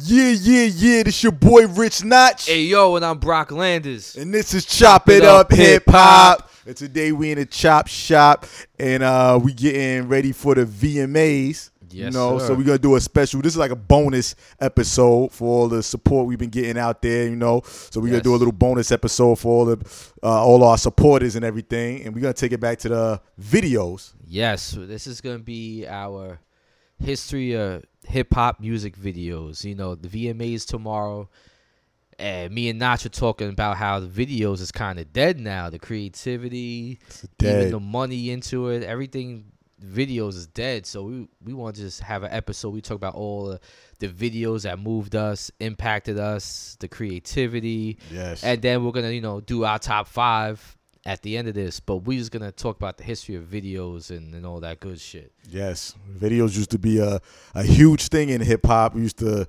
Yeah, yeah, yeah. This your boy Rich Notch. Hey yo, and I'm Brock Landers. And this is Chop It Up Hip Hop. And today we in the chop shop and uh we getting ready for the VMAs. Yes, you know, sir. so we're gonna do a special. This is like a bonus episode for all the support we've been getting out there, you know. So we're gonna do a little bonus episode for all the uh, all our supporters and everything. And we're gonna take it back to the videos. Yes, this is gonna be our history of hip hop music videos. You know, the VMAs tomorrow. And me and are talking about how the videos is kind of dead now. The creativity, even the money into it, everything videos is dead. So we we want to just have an episode. We talk about all the, the videos that moved us, impacted us, the creativity, Yes. and then we're gonna you know do our top five at the end of this. But we're just gonna talk about the history of videos and, and all that good shit. Yes, videos used to be a, a huge thing in hip hop. Used to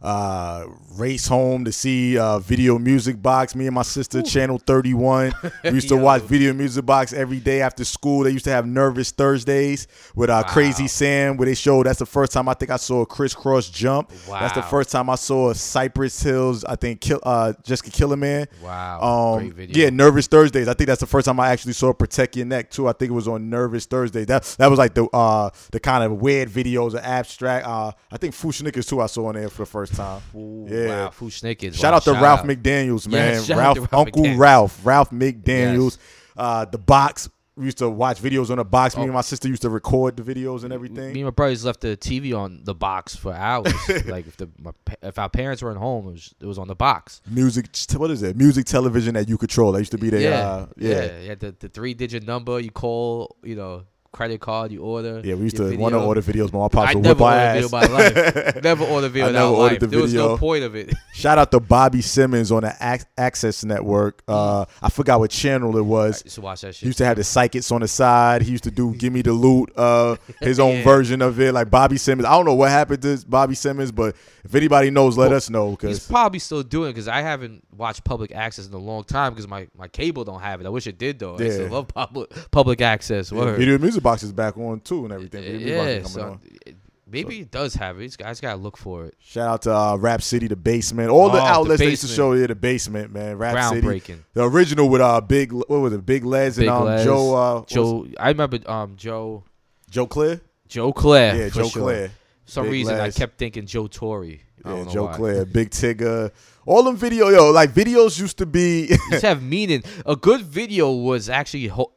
uh, race home to see uh, video music box. Me and my sister, Channel 31. We used to watch video music box every day after school. They used to have Nervous Thursdays with uh, Wow. Crazy Sam, where they showed. That's the first time I think I saw a Kris Kross jump. That's the first time I saw a Cypress Hills. I think kill, uh, Jessica Killerman. Wow, Um, great video. yeah, Nervous Thursdays. I think that's the first time I actually saw Protect Your Neck too. I think it was on Nervous Thursday. That that was like the uh the kind of weird videos, the abstract. Uh, I think Fu-Schnickens too. I saw on there for the first time. Ooh, yeah. wow. Shout wow, out to shout Ralph out. McDaniels, man. out Ralph, Ralph Uncle McDaniels. Ralph, Ralph McDaniels. Uh, the box. We used to watch videos on the box. Me Oh. and my sister used to record the videos and everything. Me and my brothers left the TV on the box for hours. like if the my, if our parents weren't home, it was, it was on the box. Music, what is it? Music television that you control. That used to be the yeah, uh, yeah. yeah, yeah. The, the three digit number you call, you know, credit card you order. Yeah, we used to want to order videos, but my pops I would never whip our ass. video life. never ordered video I never ordered life. the There was no point of it. Shout out to Bobby Simmons on the Access Network. Uh, I forgot what channel it was. used to watch that He shit. used to have the psychics on the side. He used to do "Give Me the Loot," uh, his own Yeah. version of it. Like Bobby Simmons. I don't know what happened to Bobby Simmons, but if anybody knows, let Well, us know. Cause He's probably still doing it because I haven't watched public access in a long time because my, my cable don't have it. I wish it did though. I Yeah. love public public access. Word. Video Music Box is back on too and everything. Music yeah, is coming so it- maybe it does have it. These guys gotta look for it. Shout out to uh, Rap City, the Basement, all the Oh, The outlets they used to show. Yeah, the Basement, man. Rap City, the original with uh Big, what was it? Big Lez Big and um, Les, Joe, uh, Joe, I remember um Joe Joe Clair. Joe Clair. Yeah, Joe sure. Clair. For some Big reason I kept thinking Joe Torre. Yeah, Joe why. Clair, Big Tigger, all them video, yo, like videos used to be. Just have meaning. A good video was actually ho-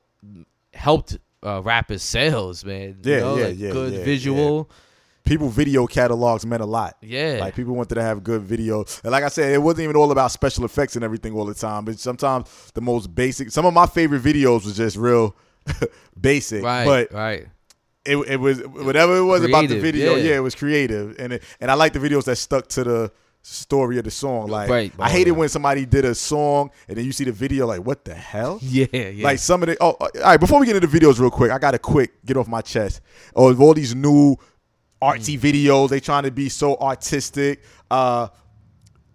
helped uh, rappers sales, man. You Yeah, know, yeah, like yeah, Good yeah, visual. people video catalogs meant a lot. Yeah. Like people wanted to have good video. And like I said, it wasn't even all about special effects and everything all the time. But sometimes the most basic. Some of my favorite videos was just real basic. right. But right. it, it was whatever it was about the video. yeah. Yeah. it was creative, and it, and I like the videos that stuck to the story of the song. Like Right. I hate it when somebody did a song and then you see the video like, what the hell? Yeah, yeah. Like some of the oh, all right. Before we get into the videos, real quick, I got to quick get off my chest. Oh, all these new artsy Mm. videos, they trying to be so artistic. Uh,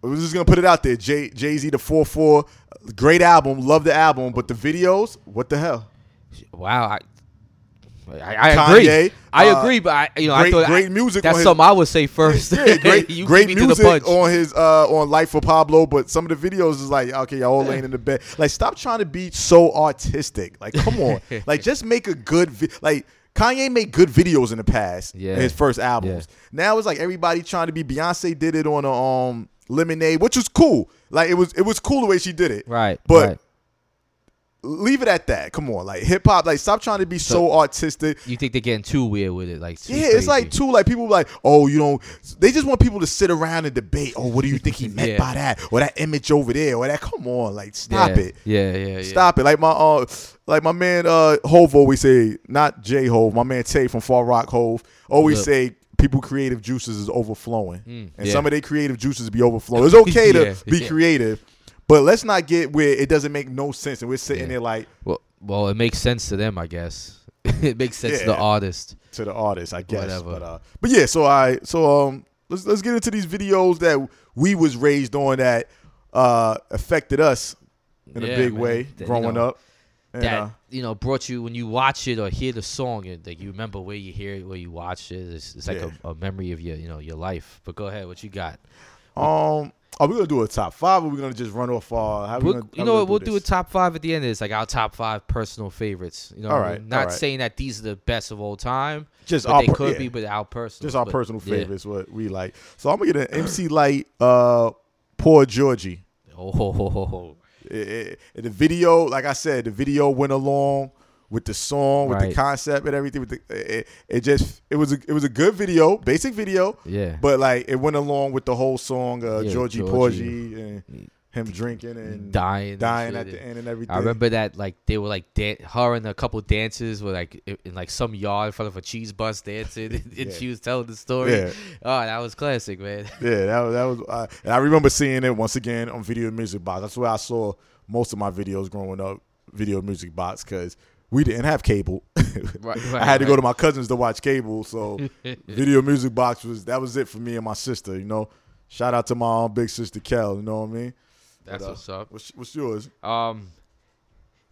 we're just gonna put it out there. Jay Jay Z the four four, great album, love the album, but the videos, what the hell? wow. I, I, I agree. I uh, agree, but I, you know, great- I thought great I- music That's his- something I would say first. Yeah, great, great music on his uh on Life of Pablo, but some of the videos is like, okay, y'all all laying in the bed. Like, stop trying to be so artistic. Like, come on, like just make a good vi- like. Kanye made good videos in the past, Yeah. his first albums. Yeah. Now it's like everybody trying to be. Beyonce did it on a um Lemonade, which was cool. Like it was, it was cool the way she did it. Right, but right. Leave it at that. Come on, like hip hop. Like stop trying to be so, artistic. You think they're getting too weird with it? Like, Yeah, it's like too like people like, oh, you know, they just want people to sit around and debate. Oh, what do you think he meant Yeah. by that, or that image over there, or that? Come on, like stop yeah, it, Yeah, yeah, yeah. stop it. Like my uh, like my man uh Hove always say, not J Hove, my man Tay from Far Rock Hove always Look. say. People creative juices is overflowing, Mm, and yeah. some of their creative juices be overflowing. It's okay to Yeah, be yeah. creative, but let's not get where it doesn't make no sense, and we're sitting Yeah. there like Well, well, it makes sense to them, I guess. it makes sense to the artist. to the artist, I guess. Whatever. But uh, but yeah, so I so um let's let's get into these videos that we was raised on that uh affected us in a big man. way That, you growing know, up. And, that uh, you know brought you when you watch it or hear the song and like you remember where you hear it where you watch it it's, it's like Yeah. a, a memory of your you know your life but go ahead what you got um, are we gonna do a top five, or we gonna just run off? Uh, how we gonna, you know what? We'll do a top five at the end it's like our top five personal favorites you know All mean? not all right. saying that these are the best of all time Just our they could yeah. be but our personal just our but- personal yeah. favorites, what we like. So I'm gonna get an MC Lyte, uh, Poor Georgie. oh ho, ho, ho, ho. It- it- the video, like I said, the video went along with the song, with the concept and everything. With the, it, it just it was a, it was a good video, basic video, yeah but like it went along with the whole song, uh, Yeah, Georgie Georgie. Porgy and him drinking and dying dying shit. at the end and everything. I remember that like they were like dan- her and a couple dances were like in like some yard in front of a cheese bus dancing, and, Yeah. she was telling the story. Yeah. Oh, that was classic, man. Yeah, that was that was. Uh, and I remember seeing it once again on Video Music Box. That's where I saw most of my videos growing up. Video Music Box because we didn't have cable. Right, I had to go to my cousins to watch cable, so Video Music Box was that was it for me and my sister. You know, shout out to my big sister Kel. You know what I mean? That's But, uh, what's up. What's, what's yours? Um,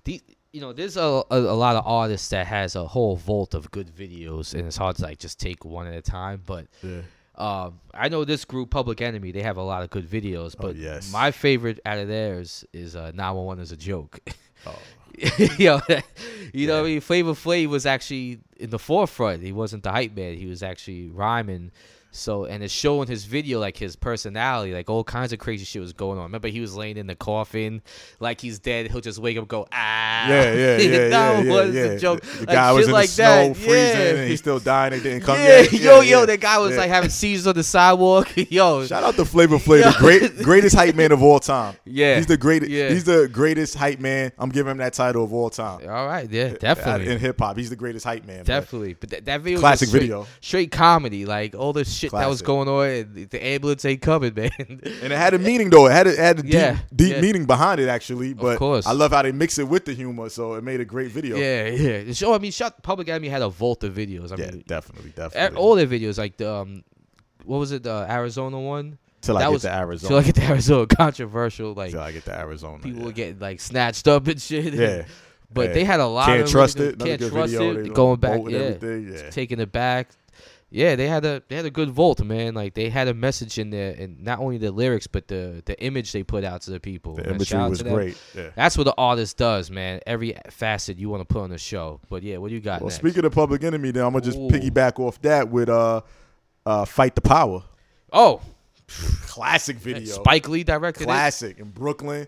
the you know, there's a, a a lot of artists that has a whole vault of good videos, and it's hard to like just take one at a time. But Yeah. um, I know this group, Public Enemy, they have a lot of good videos. Oh, But yes. my favorite out of theirs is uh, 911 is a joke. Oh. you know, you know, what I mean, Flavor Flav was actually in the forefront. He wasn't the hype man. He was actually rhyming. So, and it's showing his video, like his personality, like all kinds of crazy shit was going on. Remember, he was laying in the coffin, like he's dead. He'll just wake up, and go ah. Yeah, yeah, yeah, that yeah, was yeah, a yeah. joke. The, the Like, guy was in like the snow, that. freezing, yeah. and he's still dying. They didn't come yeah, yo, yo, that guy was like having seizures on the sidewalk. yo, Shout out to Flavor Flav, the great, greatest hype man of all time. Yeah. he's the greatest. Yeah. He's the greatest hype man. I'm giving him that title of all time. all right, yeah, definitely in hip hop. He's the greatest hype man. Definitely, but that, that video Classic straight, video. straight comedy, like all the shit that was going on. And the- ambulance ain't coming, man. And it had a meaning though. It had a, it had a deep, Yeah, deep yeah. meaning behind it actually. But course. I love how they mix it with the humor, so it made a great video. yeah, yeah. So I mean, shot Public Enemy had a vault of videos. I Yeah, mean, definitely, definitely. all their videos, like the um, what was it, the Arizona one? Till I that get was- to Arizona. So like at the Arizona, controversial, like Till I get to Arizona. people yeah. were getting like snatched up and shit. Yeah. but Yeah. they had a lot. Can't of trust it. Can't trust video. it. They Going back, yeah. Yeah. taking it back. Yeah, they had a they had a good vault, man. Like they had a message in there, and not only the lyrics, but the the image they put out to the people. The imagery was great. Yeah. That's what the artist does, man. Every facet you want to put on the show. But yeah, what do you got Well, next? speaking of Public Enemy, then I'm gonna just Ooh. piggyback off that with uh, uh, "Fight the Power," oh, classic video, Spike Lee directed it. classic in Brooklyn.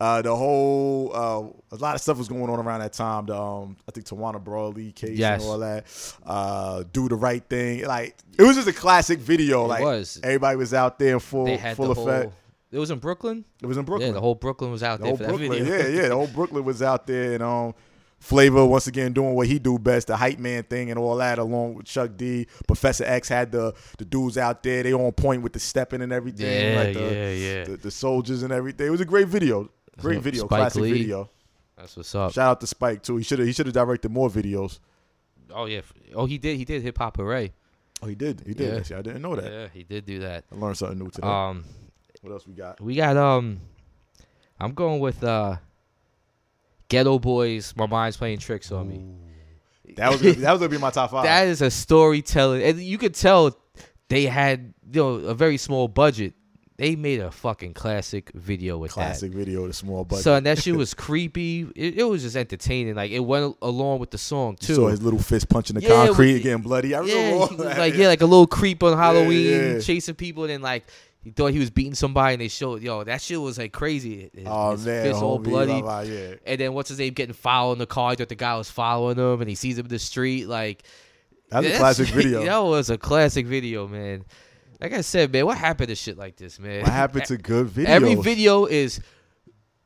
Uh, the whole uh, a lot of stuff was going on around that time. The um, I think Tawana Brawley case Yes. and all that. Uh, do the right thing. Like it was just a classic video. It like was. everybody was out there in full full effect. whole. It was in Brooklyn. It was in Brooklyn. Yeah, the whole Brooklyn was out The there for that video. yeah, yeah. The whole Brooklyn was out there, and um, Flavor once again doing what he do best, the hype man thing and all that, along with Chuck D. Professor X had the the dudes out there. They on point with the stepping and everything, Yeah, like the, yeah, yeah. The, the soldiers and everything. It was a great video, great video, Spike classic Lee. video. That's what's up. Shout out to Spike too. He should have he should have directed more videos. Oh yeah. Oh, he did. He did hip hop hooray. Oh, he did. He did. Yeah. Actually, I didn't know that. Yeah, he did do that. I learned something new today. Um, what else we got? we got um, I'm going with uh, Geto Boys. My mind's playing tricks on me. That was gonna, that was gonna be my top five. That is a storytelling, and you could tell they had you know a very small budget. They made a fucking classic video with that. Classic video, the small that. budget. So and that shit was creepy. It, it was just entertaining. Like it went along with the song too. saw his little fist punching the Yeah, concrete, we- getting bloody. I yeah, was that. like yeah, like a little creep on Halloween, yeah. chasing people, and then like he thought he was beating somebody, and they showed yo that shit was like crazy. His, Oh his man, fist all bloody. blah, blah, yeah. And then what's his name getting followed in the car? He thought the guy was following him, and he sees him in the street. Like That's a classic video. that was a classic video, man. Like I said, man, what happened to shit like this, man? What happened to good videos? Every video is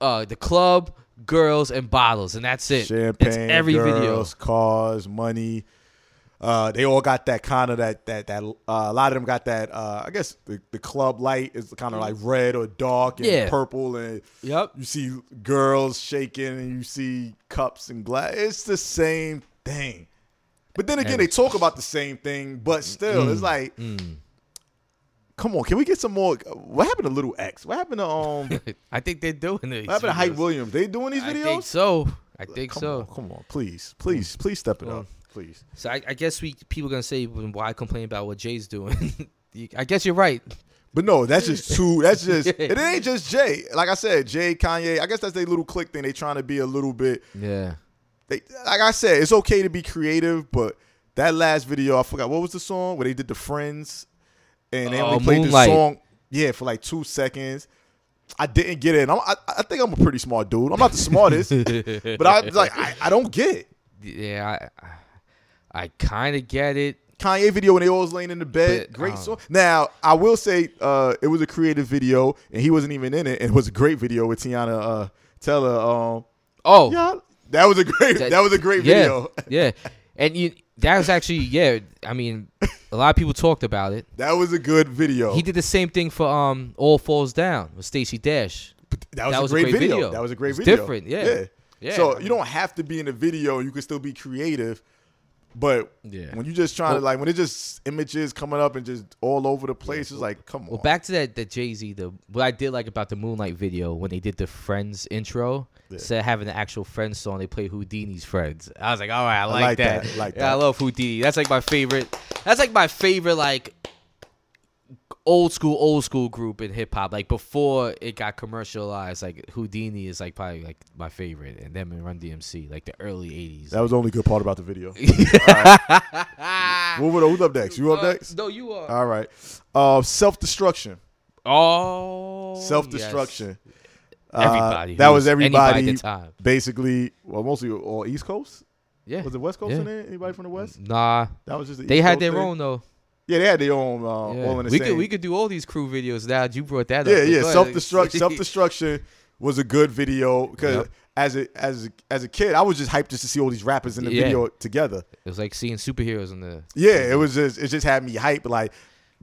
uh the club, girls, and bottles, and that's it. Champagne, That's every video. girls, cars, money. Uh, they all got that kind of that that that. Uh, a lot of them got that. Uh, I guess the, the club light is kind of like red or dark and Yeah. purple, and Yep. you see girls shaking, and you see cups and glass. It's the same thing. But then again, they talk about the same thing, but still, it's like, Mm. Come on, can we get some more? What happened to Little X? What happened to um? I think they're doing it. what happened to Hype Williams? They doing these videos? I think so. I think come so. On, come on, please, please, please step it up, please. So I, I guess we people gonna say "Well, why complain about what Jay's doing. I guess you're right. But no, that's just too. That's just. it ain't just Jay. Like I said, Jay, Kanye. I guess that's their little click thing. They trying to be a little bit. Yeah. They, like I said, it's okay to be creative, but that last video, I forgot what was the song where they did the Friends, and they Oh, only played Moonlight. the song. Yeah, for like two seconds. I didn't get it. I'm, I, I think I'm a pretty smart dude. I'm not the smartest, but I like I, I don't get it. Yeah, I, I kind of get it. Kanye video when they all was laying in the bed. But, great um, song. Now I will say uh, it was a creative video, and he wasn't even in it. And it was a great video with Teyana uh, Taylor. Um, Oh, yeah, that was a great. That- That, was a great yeah, video. yeah, and you that was actually yeah. I mean, a lot of people talked about it. That was a good video. He did the same thing for um All Falls Down with Stacey Dash. that was, that a, was a great great video. That was a great It's video. different, yeah. Yeah, So you don't have to be in the video. You can still be creative. But Yeah. when you just trying Well- to like when it just images coming up and just all over the place, it's like come on. Well, back to that that Jay Z. The what I did like about the Moonlight video when they did the Friends intro. Yeah. Instead of having the actual Friends song, they play Whodini's Friends. I was like, all right, I like, like that. that, like yeah, I love Whodini. That's like my favorite. That's like my favorite like old school old school group in hip hop. Like before it got commercialized, like Whodini is like probably like my favorite, and them and Run DMC, like the early '80s. that was the only good part about the video. What would- who's up next? You up Uh, next? No, you are. All right. Uh, self destruction. oh, Self destruction. yes. Everybody. that who was anybody everybody. at the time. Basically, well, mostly all East Coast. Yeah. Was it West Coast Yeah. in there? Anybody from the West? Nah, That was just the they East had Coast their thing? own though. Yeah, they had their own. Uh, Yeah. All in the we same. could we could do all these crew videos now. You brought that yeah, up. yeah. Go Self destruction. Self destruction was a good video because Yep. as a as a, as a kid, I was just hyped just to see all these rappers in the Yeah. video together. It was like seeing superheroes in the. Yeah, it was just it just had me hyped. Like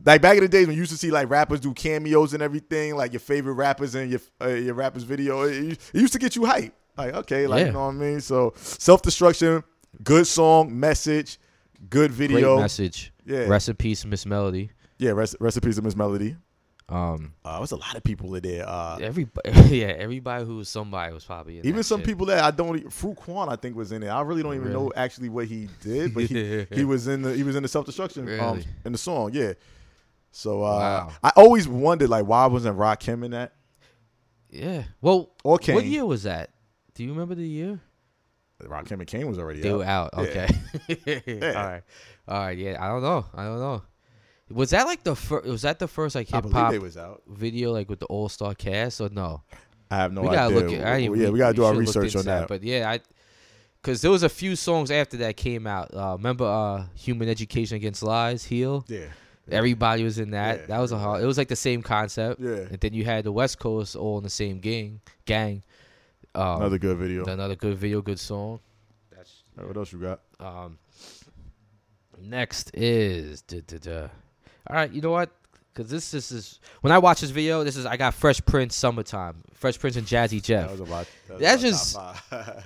like back in the days when you used to see like rappers do cameos and everything, like your favorite rappers in your uh, your rappers video, it, it used to get you hyped. Like okay, like Yeah. you know what I mean. So self destruction, good song, message, good video. Great message. Yeah, peace, Ms. Melodie. yeah. Rest, recipes of Ms. Melodie. Um, Uh, was a lot of people in there. Uh, everybody, yeah, everybody who was somebody was probably in Even some shit. people that I don't Fruitkwan I think was in there. I really don't even Really? know actually what he did, but he, he was in the he was in the self destruction um in the song, yeah. So uh, Wow. I always wondered like why wasn't Rakim in that Yeah. Well, or Kane? what year was that? Do you remember the year? Rakim and Kane was already They out. were out. Okay. Yeah. All right. All right. Yeah. I don't know. I don't know. Was that like the first? Was that the first like I hip believe hop they was out. video like with the All Star cast or no? I have no we gotta idea. look. At, I yeah, didn't- we gotta do our should look research into on that. But yeah, I because there was a few songs after that came out. Uh, remember, uh, Human Education Against Lies, Heal. yeah, Everybody was in that. Yeah. That was a hard. It was like the same concept. yeah. And then you had the West Coast all in the same gang. Gang. Um, Another good video. another good video, good song. That's All right, what else you got? um. Next is duh, duh, duh. all right. You know what? Because this, this is when I watch this video. This is I got Fresh Prince summertime. Fresh Prince and Jazzy Jeff. That was about. That was That's just-.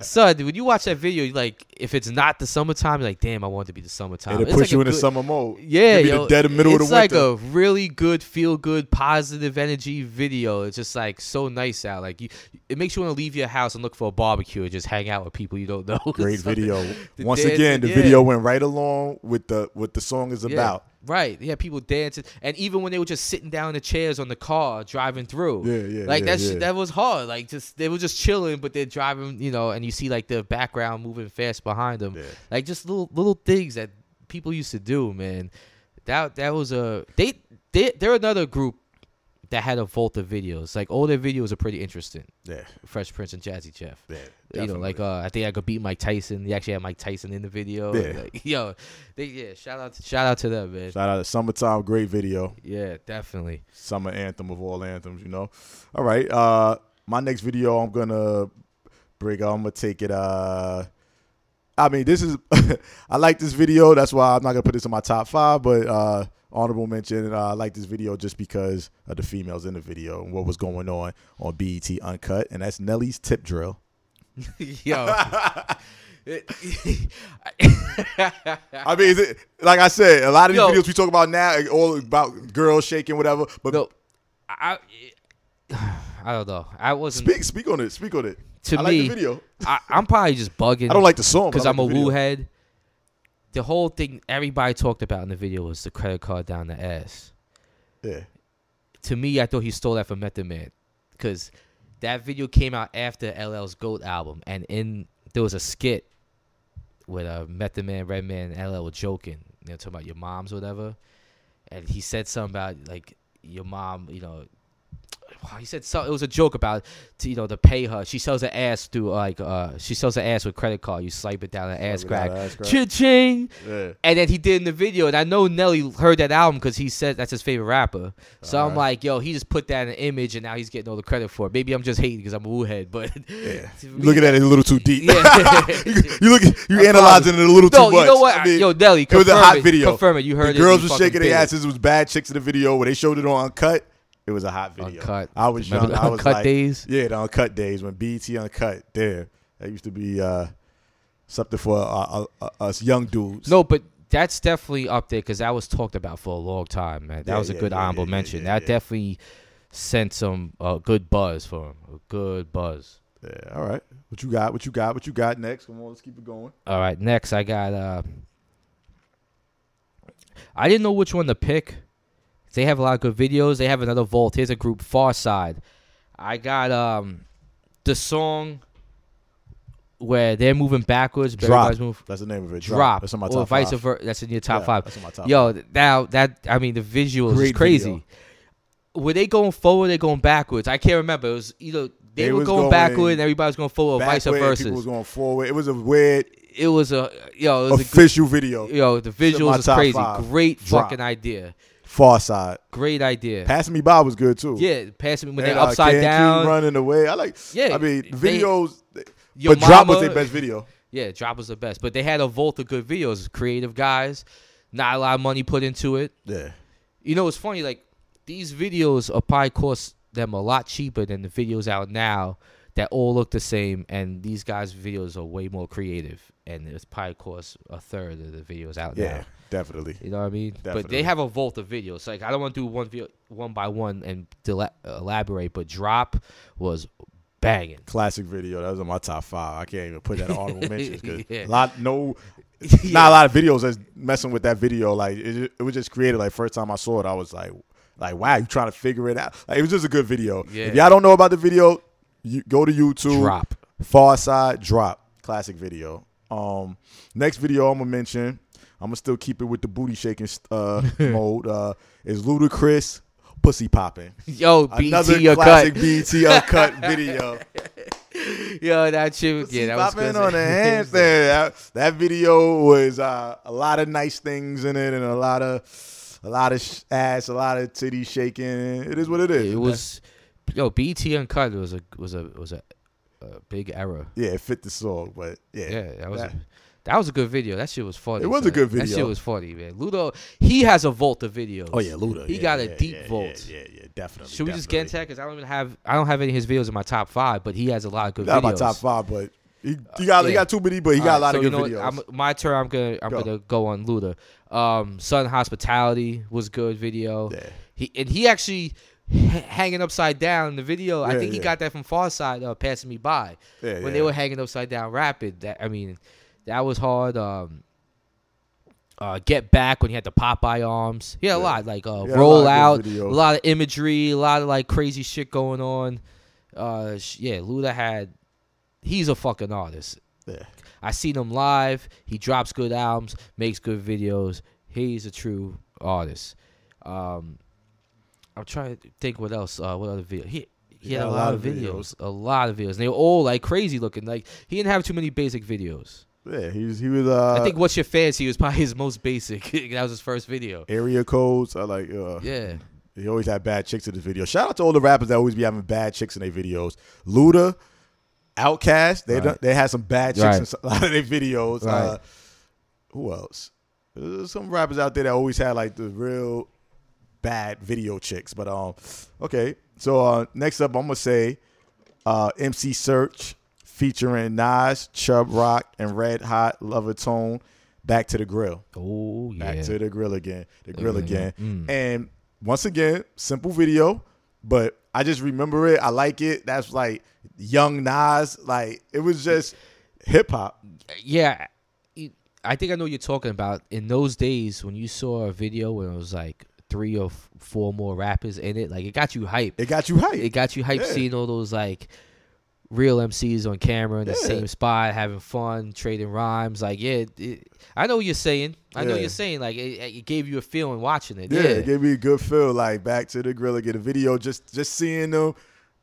Son, when you watch that video, you like if it's not the summertime, you're like, damn, I want it to be the summertime. it It's puts like you a in the good- summer mode. Yeah, yo, the dead of middle of it's like a really good, feel good, positive energy video. It's just like so nice out. Like you, it makes you want to leave your house and look for a barbecue and just hang out with people you don't know. Great So- video. Once dancing, again, the yeah. video went right along with the what the song is Yeah, about. Right. Yeah, people dancing, and even when they were just sitting down in the chairs on the car driving through. Yeah, yeah. Like yeah, that, yeah. shit, that was hard. Like just they were just chilling, but they're driving, you know, and you see like the background moving fast behind them. Yeah. Like just little little things that people used to do, man. That that was a they they they're another group that had a vault of videos. Like all their videos are pretty interesting. Yeah, Fresh Prince and Jazzy Jeff. yeah. You know, like uh, I think I could beat Mike Tyson. He actually had Mike Tyson in the video. Yeah. Like, yo, they yeah. Shout out to shout out to them, man. shout out to summertime, great video, Yeah, definitely. summer anthem of all anthems. You know. All right. Uh, my next video, I'm gonna bring. I'm gonna take it. Uh, I mean, this is. I like this video. That's why I'm not gonna put this in my top five, but uh, honorable mention. Uh, I like this video just because of the females in the video and what was going on on BET Uncut, and that's Nelly's tip drill. yo. I mean, is it, like I said, a lot of these Yo. videos we talk about now all about girls shaking, whatever. But no, I, I don't know. I wasn't. speak, speak on it. Speak on it. to I me, like the video. I, I'm probably just bugging. I don't like the song because I'm a like Wu head. The whole thing everybody talked about in the video was the credit card down the ass. Yeah. To me, I thought he stole that from Method Man, because that video came out after LL's Goat album, and in there was a skit with uh, Method Man, Redman, and LL were joking. You know, talking about your moms or whatever, and he said something about like your mom. You know, he said so. It was a joke about to, you know to pay her. She sells her ass through like uh she sells her ass with credit card. You swipe it down her ass Swipe it down crack. ass crack. Cha-ching. Yeah. And then he did in the video, and I know Nelly heard that album because he said that's his favorite rapper. So I'm Alright. like, yo, he just put that in an image, and now he's getting all the credit for it. Maybe I'm just hating because I'm a Wu head, but Yeah. looking at it a little too deep. Yeah. you, look you analyzing it a little no, too much. you know what? I mean, yo, Nelly, it was a hot it. video. Confirm it. You heard the it. girls were shaking their asses. It was bad chicks in the video. When they showed it on Uncut, it was a hot video. Uncut. I was Remember young. I was Uncut like, days? Yeah, the Uncut days when BET Uncut. There, that used to be uh, something for uh, uh, us young dudes. No, but that's definitely up there because that was talked about for a long time, man. That Yeah, was a yeah, good yeah, honorable mention. that definitely sent some uh, good buzz for him. A good buzz. Yeah, all right. What you got? What you got? What you got next? Come on, let's keep it going. All right, next I got. uh I didn't know which one to pick. They have a lot of good videos. They have another vault. Here's a group, Pharcyde. I got um the song where they're moving backwards, but Drop. moving That's the name of it. drop, That's on my or vice five. versa. That's in your top Yeah, five. That's on my top. Yo, now that I mean the visuals is crazy. video. Were they going forward? Or They going backwards? I can't remember. It was either they, They were going, going backward and everybody was going forward, or vice versa. People was going forward. It was a weird it was a yo, it was a official video. yo. The in visuals is crazy. five. Great Drop. fucking idea. Pharcyde. Great idea. Passing me by was good too. yeah, passing me when And, they're uh, upside Can't Keep down. running away. I like. Yeah, I mean, they- videos. Your but Drop was Mama- their best video. Yeah, Drop was the best, but they had a vault of good videos. Creative guys, not a lot of money put into it. Yeah. You know, it's funny. Like these videos are probably cost them a lot cheaper than the videos out now that all look the same. And these guys' videos are way more creative, and it's probably cost a third of the videos out Yeah. now. Definitely. You know what I mean? But they have a vault of videos. So, like I don't want to do one video, one by one and dela- elaborate, but Drop was banging. Classic video. That was on my top five. I can't even put that in honorable mentions because Yeah. a lot no. Yeah. Not a lot of videos that's messing with that video. Like it, it was just created. Like first time I saw it, I was like, like wow, you trying to figure it out. Like it was just a good video. Yeah. If y'all don't know about the video, you go to YouTube. Drop. Pharcyde Drop. Classic video. Um, next video I'm gonna mention. I'm gonna still keep it with the booty shaking uh, mode. Uh, is Ludacris pussy popping. Yo, Another BT your classic cut. BT uncut video. Yo, that shit. Pussy Yeah, that was popping on the handstand. That, that video was uh, a lot of nice things in it, and a lot of a lot of ass, a lot of titty shaking. It is what it is. It was yo BT uncut was a was a was a, a big error. yeah, it fit the song, but yeah, Yeah, that was that- that was a good video. That shit was funny. It was a good video. That shit was funny, man. Luda, he has a vault of videos. Oh yeah, Luda. He yeah, got a yeah, deep yeah, vault. Yeah, yeah, yeah, definitely. Should we just get into definitely. that? Because I don't even have I don't have any of his videos in my top five, but he has a lot of good Not videos. my top five, but he, he got he Yeah. got too many, but he got a lot so of good you know videos. I'm, my turn. I'm gonna I'm Go. gonna go on Luda. Um, Southern Hospitality was good video. yeah, He and he actually hanging upside down in the video. I think he got that from Pharcyde uh, passing me by yeah, when they were hanging upside down rapid. That I mean, that was hard. Um, uh, get back when he had the Popeye arms. He had a lot like uh, He had a roll lot out, a lot of imagery, a lot of like crazy shit going on. Uh, yeah, Luda had. He's a fucking artist. Yeah. I seen him live. He drops good albums, makes good videos. He's a true artist. Um, I'm trying to think what else. Uh, what other video? He he had a lot, of videos. a lot of videos. And they were all like crazy looking. Like he didn't have too many basic videos. Yeah, he was he was uh I think "What's Your Fancy" was probably his most basic. that was his first video. area codes. I like uh Yeah, he always had bad chicks in his video. Shout out to all the rappers that always be having bad chicks in their videos. Luda, OutKast, they Right. done, they had some bad chicks Right. in a lot of their videos. Uh, who else? There's some rappers out there that always had like the real bad video chicks. But um, okay. So uh, next up, I'm gonna say uh, MC Serch featuring Nas, Chubb Rock, and Red Hot Lover Tone. Back to the grill. Oh yeah. Back to the grill again. The grill Yeah. again. Mm. And once again, simple video. but I just remember it. I like it. That's like young Nas. Like it was just hip hop. yeah, I think I know what you're talking about. In those days, when you saw a video where it was like three or f- four more rappers in it, like it got you hype. It got you hype. It got you hype Yeah. seeing all those like real MCs on camera in the Yeah. same spot, having fun, trading rhymes. Like, yeah, it, I know what you're saying. I know what you're saying. Like, it, it gave you a feeling watching it. Yeah, Yeah, it gave me a good feel. Like back to the gorilla, get a video, just just seeing them,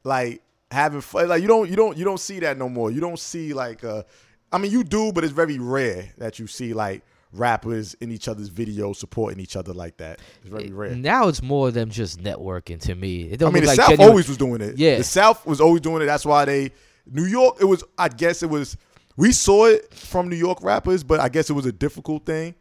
like having fun. Like you don't you don't you don't see that no more. You don't see like uh, I mean you do, but it's very rare that you see like rappers in each other's videos supporting each other like that. It's very rare. Now it's more than just networking to me. It I don't mean, the like South genuine- always was doing it. Yeah. the South was always doing it. That's why they New York. It was I guess it was we saw it from New York rappers, but I guess it was a difficult thing.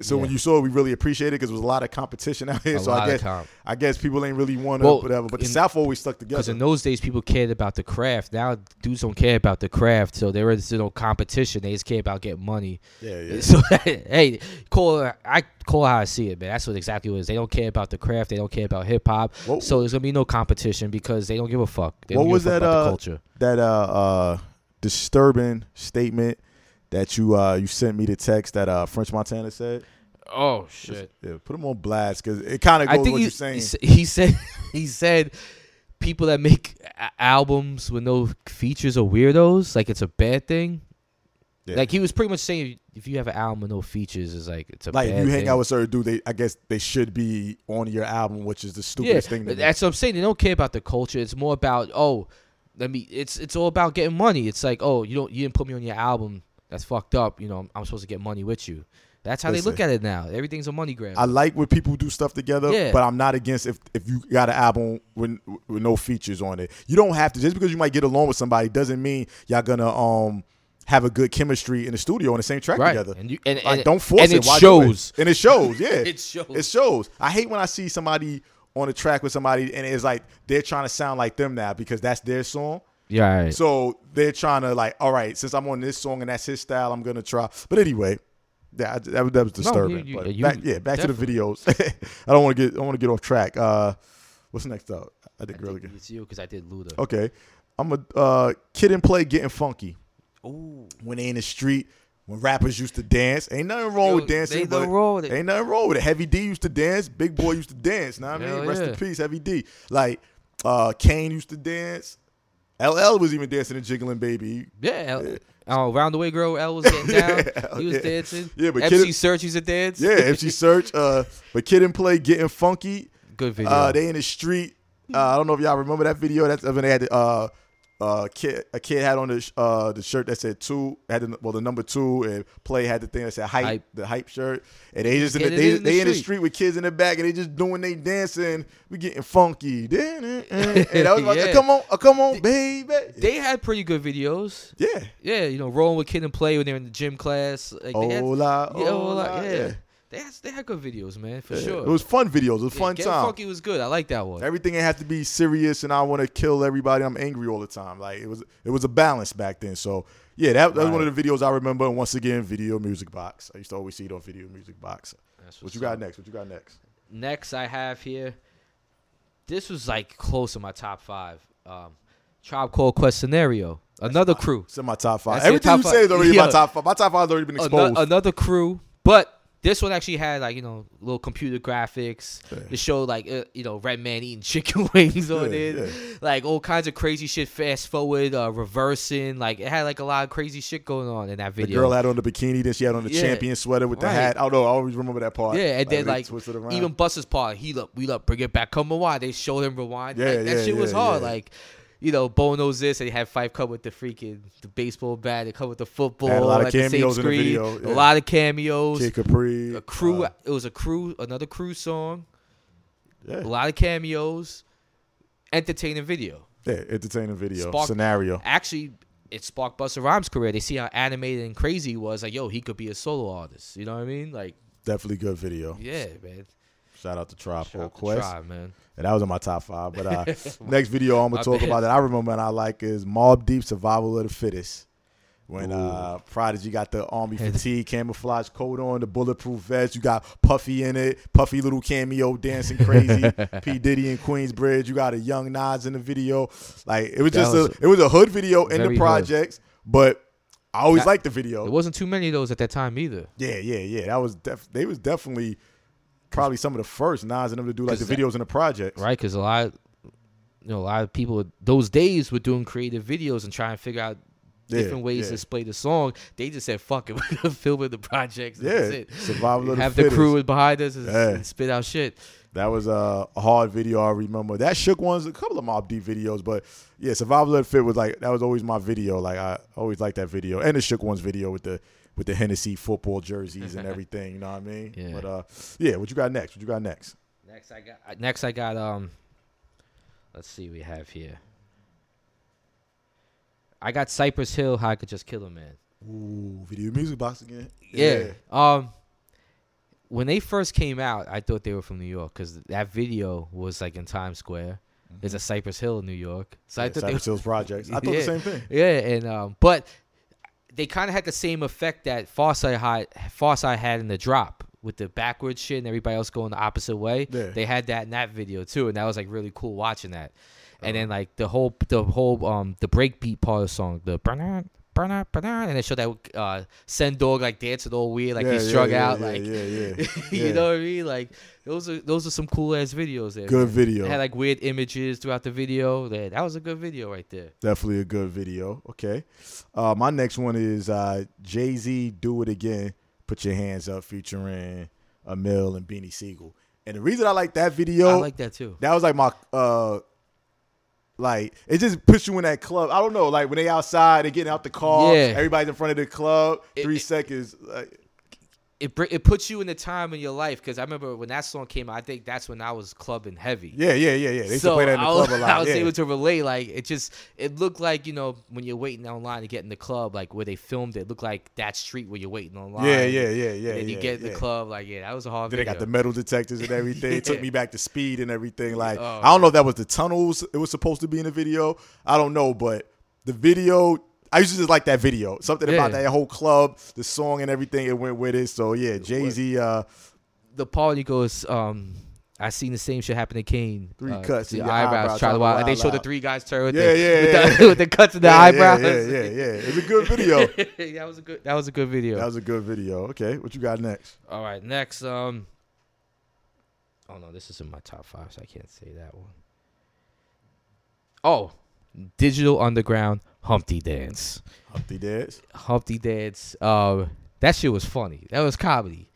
So when you saw it, we really appreciated it because there was a lot of competition out here. A so lot I of guess. I guess people ain't really want to Well, whatever. But the in- South always stuck together. Because in those days, people cared about the craft. Now, dudes don't care about the craft, so there is no competition. They just care about getting money. yeah, yeah. So, hey, call I call how I see it, man. That's what exactly what it is. They don't care about the craft. They don't care about hip hop. So there's gonna be no competition because they don't give a fuck. They What was that, uh, culture? That uh uh disturbing statement that you uh you sent me the text that uh French Montana said. Oh shit! Yeah, put him on blast because it kind of goes I think what he, you're saying. he said he said people that make albums with no features are weirdos. Like it's a bad thing. Yeah. Like he was pretty much saying if you have an album with no features, it's like it's a like bad if you hang thing. out with certain dude, they I guess they should be on your album, which is the stupidest thing. To do. That's what I'm saying. They don't care about the culture. It's more about oh, let me. It's it's all about getting money. It's like oh, you don't you didn't put me on your album. That's fucked up. You know, I'm supposed to get money with you. That's how they look at it now. Everything's a money grab. I like when people do stuff together, Yeah. but I'm not against if if you got an album with with no features on it. You don't have to just because you might get along with somebody doesn't mean y'all gonna um have a good chemistry in the studio on the same track right. together. And you and, Like, and don't force and it. it shows. And it shows. Yeah, It shows. It shows. I hate when I see somebody on a track with somebody and it's like they're trying to sound like them now because that's their song. Yeah. Right. So they're trying to like, all right, since I'm on this song and that's his style, I'm gonna try. But anyway, yeah, that, was- that was disturbing. you- but you- back, yeah, back to the videos. I don't want to get, I want to get off track. Uh, what's next up? I think really good. it's you because I did Luda. Okay, I'm a uh, kid and play getting funky Ooh. when they in the street. When rappers used to dance, ain't nothing wrong Yo, with dancing. ain't nothing wrong with it. Ain't nothing wrong with it. Heavy D used to dance. Big Boy used to dance. Know what I mean? Hell Rest in peace, Heavy D. Like uh, Kane used to dance. LL was even dancing and jiggling, baby. Yeah. L- Oh, round the way, girl. L was getting down. he was yeah. dancing. Yeah, but MC Kid- Serch used to dance. Yeah, MC Serch. Uh, but Kid and Play getting funky. Good video. Uh, they in the street. Uh, I don't know if y'all remember that video. That's when they had the, uh, uh, kid. A kid had on the sh- uh the shirt that said two. Had the, well the number two, and Play had the thing that said hype, Hype. the hype shirt. And they just in the, they, in the they in the street. with kids in the back, and they just doing they dancing. We getting funky. and that was like, Yeah. come on, uh, come on, baby. they had pretty good videos. yeah. Yeah, you know, rolling with kid and play when they're in the gym class. Like they had, Hola, yeah, hola, hola, yeah. They had, they had good videos, man, for Yeah. sure. It was fun videos. It was Yeah, fun Get time. Funky was good. I like that one. Everything have to be serious, and I want to kill everybody. I'm angry all the time. Like it was, it was a balance back then. So yeah, that, that was one of the videos I remember. And once again, video music box. I used to always see it on video music box. What you got up. next? What you got next? Next, I have here. This was like close to my top five. Um, Tribe Called Quest scenario. Another crew. It's in my top five. That's Everything top you say is already Yeah. my top five. My top five has already been exposed. another crew, but this one actually had like you know little computer graphics. Yeah. It showed like uh, you know Redman eating chicken wings on Yeah, it, yeah. like all kinds of crazy shit. Fast forward, uh, reversing, like it had like a lot of crazy shit going on in that video. the girl had on the bikini, then she had on the champion sweater with the Right. hat. I don't know. I always remember that part. Yeah, and then like even Busta's part, he up, we up, bring it back, come rewind. They showed him rewind. Yeah, like, that shit was hard. Like, you know, Bo knows this, and he had Five come with the freaking the baseball bat, they come with the football. A lot of at the same cameos in the video, A lot of cameos. Kid Capri, a crew. uh, it was a crew, another crew song. yeah, A lot of cameos. Entertaining video. yeah, entertaining video Spark- scenario. Actually, it sparked Busta Rhymes' career. They see how animated and crazy he was. Like, yo, he could be a solo artist. You know what I mean? Like, Definitely good video. yeah, man. Shout out to Tribe Shout Called out to Quest. Tribe, man. And that was in my top five. But uh, next video I'm gonna talk about that I remember and I like is Mobb Deep Survival of the Fittest. When Ooh. uh Prodigy got the army fatigue camouflage coat on, the bulletproof vest, you got Puffy in it, Puffy little cameo dancing crazy, P Diddy in Queensbridge. You got a young Nas in the video. Like it was That just was a it was a hood video in the hood. projects, but I always liked the video. There wasn't too many of those at that time either. Yeah, yeah, yeah. That was def- they was definitely probably some of the first Nas and them to do like the videos in the projects. right? Because a lot, of, you know, a lot of people those days were doing creative videos and trying to figure out Yeah, different ways yeah. to display the song. They just said, "Fuck it, we're gonna film the projects." Yeah, that's it. survival of the Have the fittest. crew behind us and, Yeah. and spit out shit. That was a hard video. I remember that shook ones. A couple of Mobb Deep videos, but yeah, Survival of the Fit was like that was always my video. Like I always liked that video and the shook ones video with the with the Hennessy football jerseys and everything. You know what I mean? Yeah. But uh, yeah. What you got next? What you got next? Next, I got. Next, I got. Um, let's see, what we have here. I got Cypress Hill. How I could just kill a man. Ooh, video music box again. Yeah. Um, when they first came out, I thought they were from New York because that video was like in Times Square. There's a Cypress Hill in New York, so I Yeah, thought they Cypress Hill's projects. I thought Yeah. the same thing. Yeah, and um, but they kind of had the same effect that Pharcyde had, Pharcyde had in the drop with the backwards shit and everybody else going the opposite way. Yeah. They had that in that video too, and that was like really cool watching that. And Uh-huh. then like the whole the whole um the breakbeat part of the song, the burn burn burn and they showed that uh Sen Dog like dancing all weird, like yeah, he's strung yeah, out, yeah, like yeah, yeah. you know what I mean? Like those are those are some cool ass videos there. Good man. video. It had like weird images throughout the video. That that was a good video right there. Definitely a good video. Okay. Uh, my next one is uh, Jay Z Do It Again, Put Your Hands Up, featuring Amil and Beanie Sigel. And the reason I like that video, I like that too. that was like my, uh, like, it just puts you in that club. I don't know, like when they outside, they getting out the car, Yeah. everybody's in front of the club, three it- seconds. Like, it br- it puts you in the time in your life because I remember when that song came out. I think that's when I was clubbing heavy. yeah, yeah, yeah, yeah. They used to so play that in the I was, club a lot. I was yeah. able to relate. Like it just it looked like you know when you're waiting online to get in the club, like where they filmed it, it looked like that street where you're waiting online. yeah, yeah, yeah, yeah. And then you yeah, get in the club, like yeah, that was a hard. Then they got the metal detectors and everything. It took me back to speed and everything. Like Oh, I don't know if that was the tunnels it was supposed to be in the video. I don't know, but the video I used to just like that video. Something about that whole club, the song and everything it went with it. So yeah, Jay Z. Uh, the party goes. Um, I seen the same shit happen to Kane. Three uh, cuts the in eyebrows, eyebrows, try to trying wild. They show the three guys turn with, Yeah, the, yeah, with, yeah. The, with the cuts in the yeah, eyebrows. Yeah, yeah, yeah, yeah. It's a good video. that was a good. That was a good video. that was a good video. Okay, what you got next? All right, next. Um. Oh no, this is in my top five, so I can't say that one. Oh, Digital Underground Humpty Dance. Humpty Dance. Humpty Dance. Um, that shit was funny. That was comedy.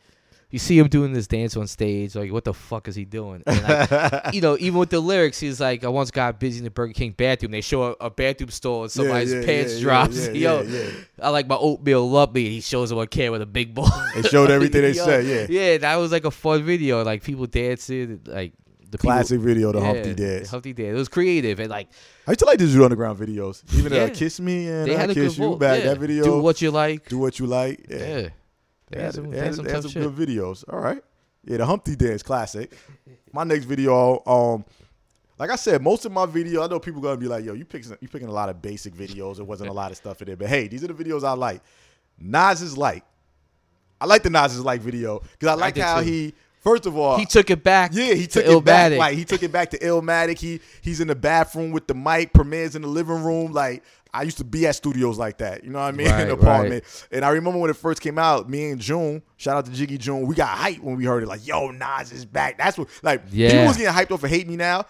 You see him doing this dance on stage, like what the fuck is he doing? And like, you know, even with the lyrics, he's like, I once got busy in the Burger King bathroom. They show a, a bathroom stall and somebody's yeah, pants yeah, drops. yeah, Yo, yeah, yeah. I like my oatmeal lumpy. He shows him a can with a big ball. They showed everything they said. Yeah, Yeah, that was like a fun video. Like people dancing, like the classic video, the people, Humpty Dance. Humpty Dance. It was creative and like I used to like Digital Underground videos. Even Yeah. uh, Kiss Me and they I had good Kiss You back yeah. that video. Do what you like. Do what you like. Yeah. Yeah. They had some, they had some they tough some good videos. All right. Yeah, the Humpty Dance classic. My next video, um, like I said, most of my video, I know people gonna be like, "Yo, you picking you picking a lot of basic videos. There wasn't a lot of stuff in there." But hey, these are the videos I like. Nas is like, I like the Nas is like video because I like did how too. he. First of all, He took it back. yeah, he to took it back. Like he took it back to Illmatic. He he's in the bathroom with the mic. Premier's in the living room. Like I used to be at studios like that. You know what I mean? Right, in the right. apartment. And I remember when it first came out. Me and June, shout out to Jiggy June, we got hyped when we heard it. Like, yo, Nas is back. That's what. Like Yeah. people was getting hyped off for Hate Me Now.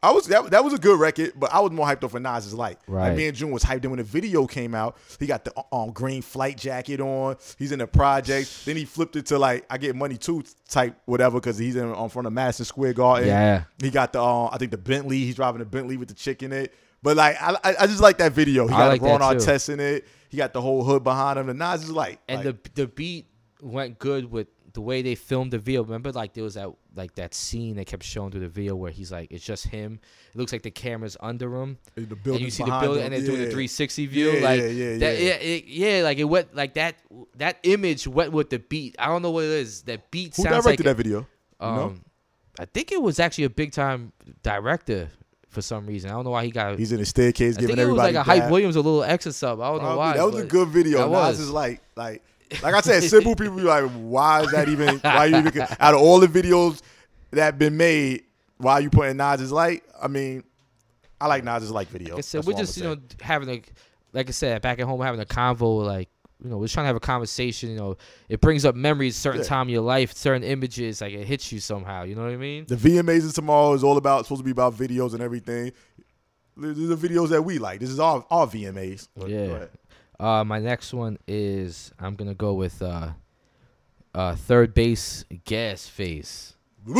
I was that, that was a good record, but I was more hyped off for Nas Light. Right. Like me and June was hyped. Then when the video came out, he got the um, green flight jacket on. He's in the project. Then he flipped it to like I get money too type whatever because he's in on front of Madison Square Garden. Yeah. He got the um, I think the Bentley. He's driving the Bentley with the chick in it. But like I, I I just like that video. He I got like Ron that, too. Artest in it. He got the whole hood behind him. The Nas is like and like, the the beat went good with the way they filmed the video. Remember, like there was that like that scene they kept showing through the video where he's like, it's just him. It looks like the camera's under him, the and building you see the building, and they're doing the 360 view. Yeah, like yeah, yeah, that, yeah. yeah, it, yeah, like it went like that. That image went with the beat. I don't know what it is. That beat Who sounds directed like that video? Um, know? I think it was actually a big time director. for some reason. I don't know why he got. He's in the staircase I giving think it was like a Hype. Williams, a little X or something. I don't know why. That was a good video. that Nas was. is like, like, like I said, simple people be like, why is that even? Why you even? Out of all the videos that been made, why are you putting Nas's like? I mean, I like Nas's like video. Like I said, That's we're just you know having a, like I said, back at home having a convo. Like you know, we're trying to have a conversation. You know, it brings up memories, certain Yeah. time of your life, certain images. Like it hits you somehow. You know what I mean? The VMAs is tomorrow is all about supposed to be about videos and everything. These are the videos that we like. This is our our VMAs. Yeah. Uh, my next one is I'm gonna go with uh, uh, 3rd Bass gas face. Get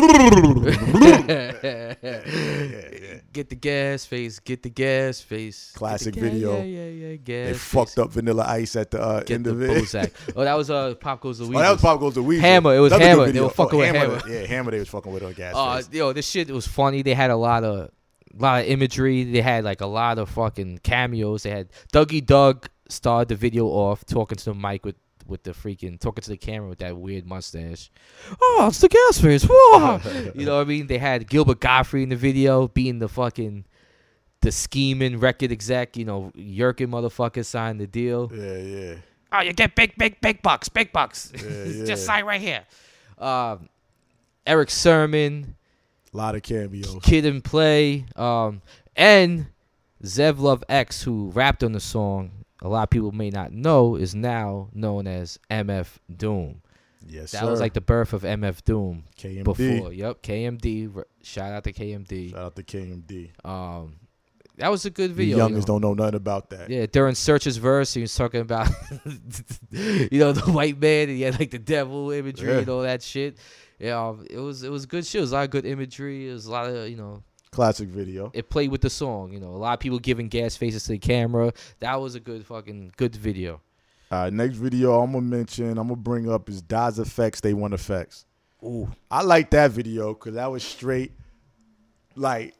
the gas face. Get the gas face. Classic ga- video. Yeah, yeah, yeah. Gas. They face. fucked up Vanilla Ice at the uh, end the of it. Bozak. Oh, that was uh, Pop Goes the Oh, that was Pop Goes to Weasel. Hammer, it was Another Hammer. They were fucking oh, with Hammer. Hammer. Yeah, Hammer. They was fucking with on gas. Uh, face. yo, this shit was funny. They had a lot of, lot of imagery. They had like a lot of fucking cameos. They had Dougie Doug started the video off talking to the mic with with the freaking talking to the camera with that weird mustache. Oh, it's the gas face. Whoa. you know what I mean? They had Gilbert Gottfried in the video being the fucking the scheming record exec. You know, Yerkin motherfucker signed the deal. Yeah, yeah. Oh, you get big, big, big bucks, big bucks. Yeah, yeah. Just sign right here. Um, Erick Sermon, A lot of cameos. Kid and Play, um, and Zev Love X, who rapped on the song. A lot of people may not know is now known as MF Doom. Yes, That sir. was like the birth of MF Doom KMD. before. Yep, KMD. Shout out to KMD. Shout out to KMD. Um, that was a good The video. you youngins know. don't know nothing about that. Yeah, during Serch's verse, he was talking about, you know, the white man, and he had like the devil imagery Yeah. and all that shit. Yeah, um, it was it was good shit. It was a lot of good imagery. It was a lot of you know, Classic video. it played with the song. You know, a lot of people giving gas faces to the camera. That was a good fucking good video. All right, next video I'm gonna mention, I'm gonna bring up is Das EFX. They want EFX. Ooh, I like that video because that was straight, like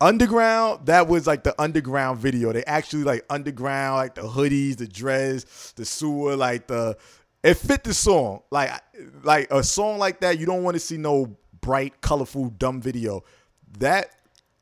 underground. That was like the underground video. They actually like underground, like the hoodies, the dress, the sewer, like the. It fit the song. Like like a song like that, you don't want to see no bright, colorful, dumb video. That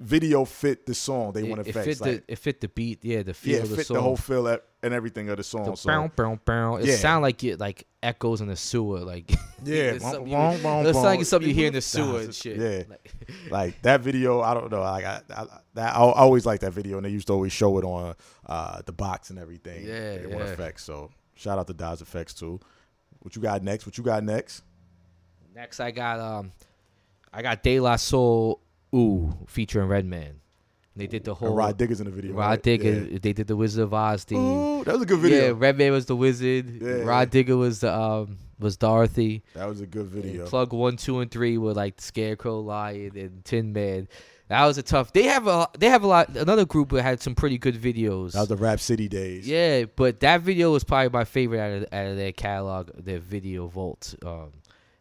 video fit the song. They want EFX. fit like, the it fit the beat. Yeah, the feel yeah, it of the fit song. the whole feel and everything of the song. The so. bow, bow, bow. It Yeah. sound like it like echoes in the sewer. Like Yeah, it's something you- boom, it's like something you hear in the sewer and shit. Yeah. Like- like that video i don't know like I, I that i always like that video and they used to always show it on uh the box and everything Yeah, They want yeah. EFX so shout out to Das EFX too what you got next what you got next Next, I got um, I got De La Soul Ooh featuring Redman. They did the whole and rod diggers in the video Rod right? Digger. Yeah. They did the Wizard of Oz theme. Ooh, that was a good video. Yeah, Redman was the wizard. Yeah. Rah Digga was the um was Dorothy. that was a good video Plug one, two, and three were like Scarecrow, Lion, and Tin Man. That was a tough. They have a they have a lot. Another group that had some pretty good videos. that was the rap city days Yeah, but that video was probably my favorite out of, out of their catalog, their video vault. Um,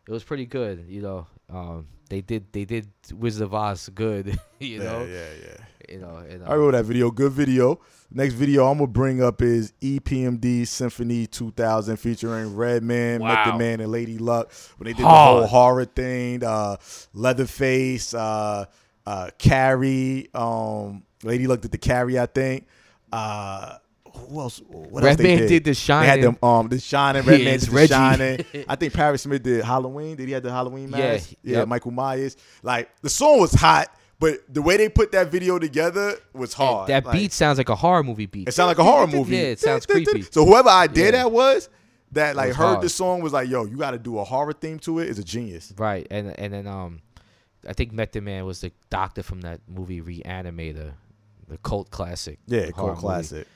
it was pretty good, you know. Um, they did they did Wizard of Oz good, you know. yeah yeah You know, and, I wrote that video. Good video. Next video I'm gonna bring up is EPMD Symphony 2000 featuring Redman, Wow. Method Man, and Lady Luck when they did Hard. the whole horror thing. Uh, Leatherface, uh, uh, Carrie, um, Lady Luck did the Carrie, I think. Uh, who else? What Redman did? did The Shining. They had them um the Shining. Redman Yeah, did the Shining. I think Parrish Smith did Halloween. Did he have the Halloween mask? Yeah, yep. Michael Myers. Like the song was hot, but the way they put that video together was hard. that Like, beat sounds like a horror movie beat. It sounded like a horror movie. Yeah, it sounds creepy. So whoever idea Yeah. that was, that like heard hard. the song was like, yo, you got to do a horror theme to it. Is a genius. Right, and and then um, I think Method Man was the doctor from that movie Reanimator, the cult classic. Yeah, cult movie. classic.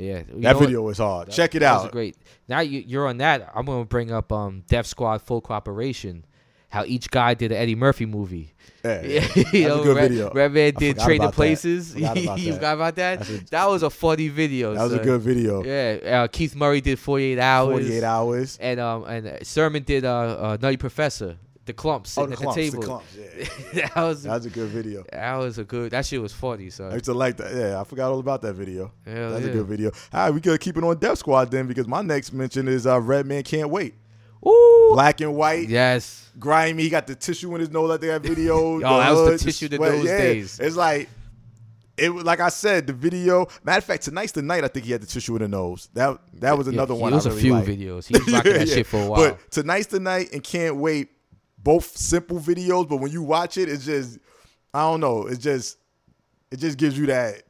Yeah, That know what? video was hard. That- Check it that was out. great. Now you, you're on that. I'm gonna bring up um Def Squad Full Cooperation. How each guy did an Eddie Murphy movie. Yeah, Yeah, That's know, a good Red, video. Redman did Trading. Places. Forgot about you forgot about that? A- that was a funny video. That was a good video. Yeah, uh, Keith Murray did 48 hours. 48 hours. And um and Sermon did uh, uh Nutty Professor, the Klumps Oh, the at Klumps, the the table. Klumps. Yeah. that was That was a good video. that was a good. That shit was funny. So I used to like that. Yeah, I forgot all about that video. Hell That's yeah. a good video. All right, we could keep it on Def Squad then because my next mention is uh, Redman Can't Wait. Ooh. black and white, Yes. grimy. He got the tissue in his nose like they had video. Oh, that was the tissue in those Yeah. days. It's like it was like I said, the video. Matter of fact, tonight's the night. I think he had the tissue in the nose. That that was Yeah, another he- one. It was I a really few liked. videos. He was rocking that Yeah, shit for a while. But tonight's the night, and can't wait. Both simple videos, but when you watch it, it's just I don't know. It just it just gives you that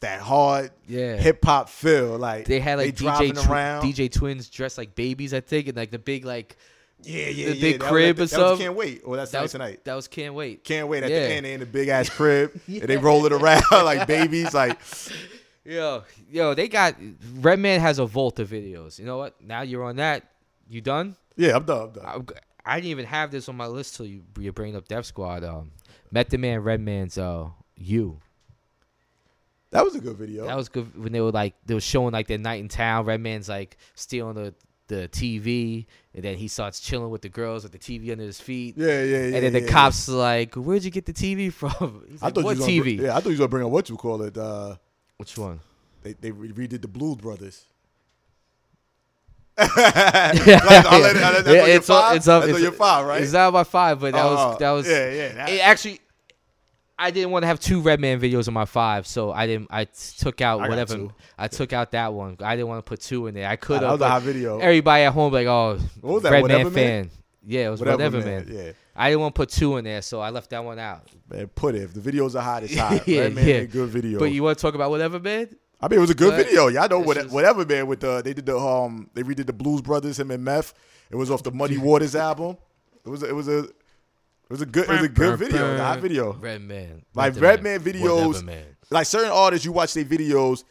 that hard Yeah. hip hop feel. Like they had like DJ driving Tw- around. DJ Twins dressed like babies, I think, and like the big like yeah, yeah, the yeah. big That crib or that was something. Can't wait. Or that's that was tonight. that was can't wait. Can't wait at Yeah. the end. They in the big ass crib and they roll it around like babies. Like Yo, yo, they got Redman has a vault of videos. You know what? Now you're on that. You done? yeah, I'm done. I'm done. I didn't even have this on my list till you you bring up Def Squad. Um, Method Man, Redman's uh, you. That was a good video. That was good when they were like they were showing like their night in town. Redman's like stealing the the TV, and then he starts chilling with the girls with the TV under his feet. yeah, yeah, yeah. and then the yeah, cops are like, "Where'd you get the TV from?" He's I like, thought "What you TV? yeah, I thought you was gonna bring up what you call it. Uh, Which one?" they they re- redid the Blues Brothers. I'll let I'll let- that's Yeah, on your it's up- it's up- That's on it's- your five, right? It's not my five, but that Uh, was that was yeah, yeah. that- It actually, I didn't want to have two Redman videos on my five, so I didn't. I took out I whatever. I took out that one. I didn't want to put two in there. I could have. hot video. Everybody at home like, oh, What was that, Redman Whatever fan. Man? Yeah, it was whatever, man. Yeah, I didn't want to put two in there, so I left that one out. man. Put it. If the videos are hot, it's hot. Yeah, Red Man yeah. good video. But you want to talk about whatever, man? I mean, it was a good But video. Y'all know this what, is- whatever man with the they did the um they redid the Blues Brothers him and Meth. It was off the Muddy Waters album. It was it was a it was a good it was a good video, a hot video. Redman. Like Method Redman videos, Whatever, man. like certain artists, you watch their videos,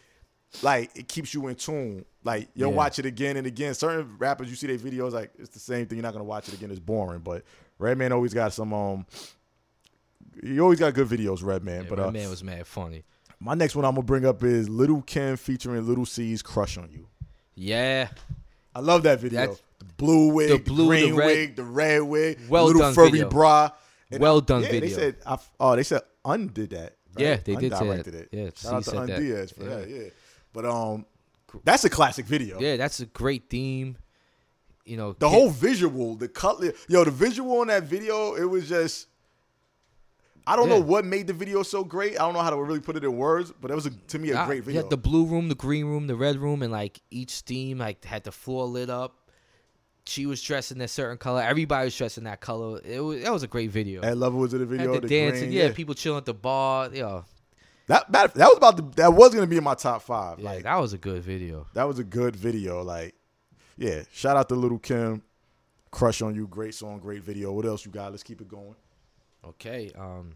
like it keeps you in tune. Like you'll Yeah. watch it again and again. Certain rappers, you see their videos, like it's the same thing. You're not gonna watch it again. It's boring. But Red Man always got some um. He always got good videos, Redman. Yeah, but uh, Redman was mad funny. My next one I'm gonna bring up is Little Kim featuring Little Cease "Crush on You." Yeah, I love that video. That's- the blue wig, the, blue, the green red- wig, the red wig, Well little done furry video. bra. And Well I- done yeah, video. They said, I, oh, they said undid that. right? Yeah, they did say that. It. Yeah, shout C out to said Un that. For Yeah. that. Yeah, but um, that's a classic video. yeah, that's a great theme. You know, The whole visual, the color, yo, the visual on that video, it was just. I don't Yeah. know what made the video so great. I don't know how to really put it in words, but it was a, to me a Ah, great You video. had the blue room, the green room, the red room, and like each theme like had the floor lit up. She was dressed in a certain color. Everybody was dressed in that color. It was that was a great video. Ed Lover was in the video. the, the dancing, green, yeah, people chilling at the bar. Yeah, That, that that was about the, that was gonna be in my top five. yeah, like that was a good video. that was a good video. Like, yeah, shout out to Little Kim, Crush on You, great song, great video. What else you got? Let's keep it going. Okay, um,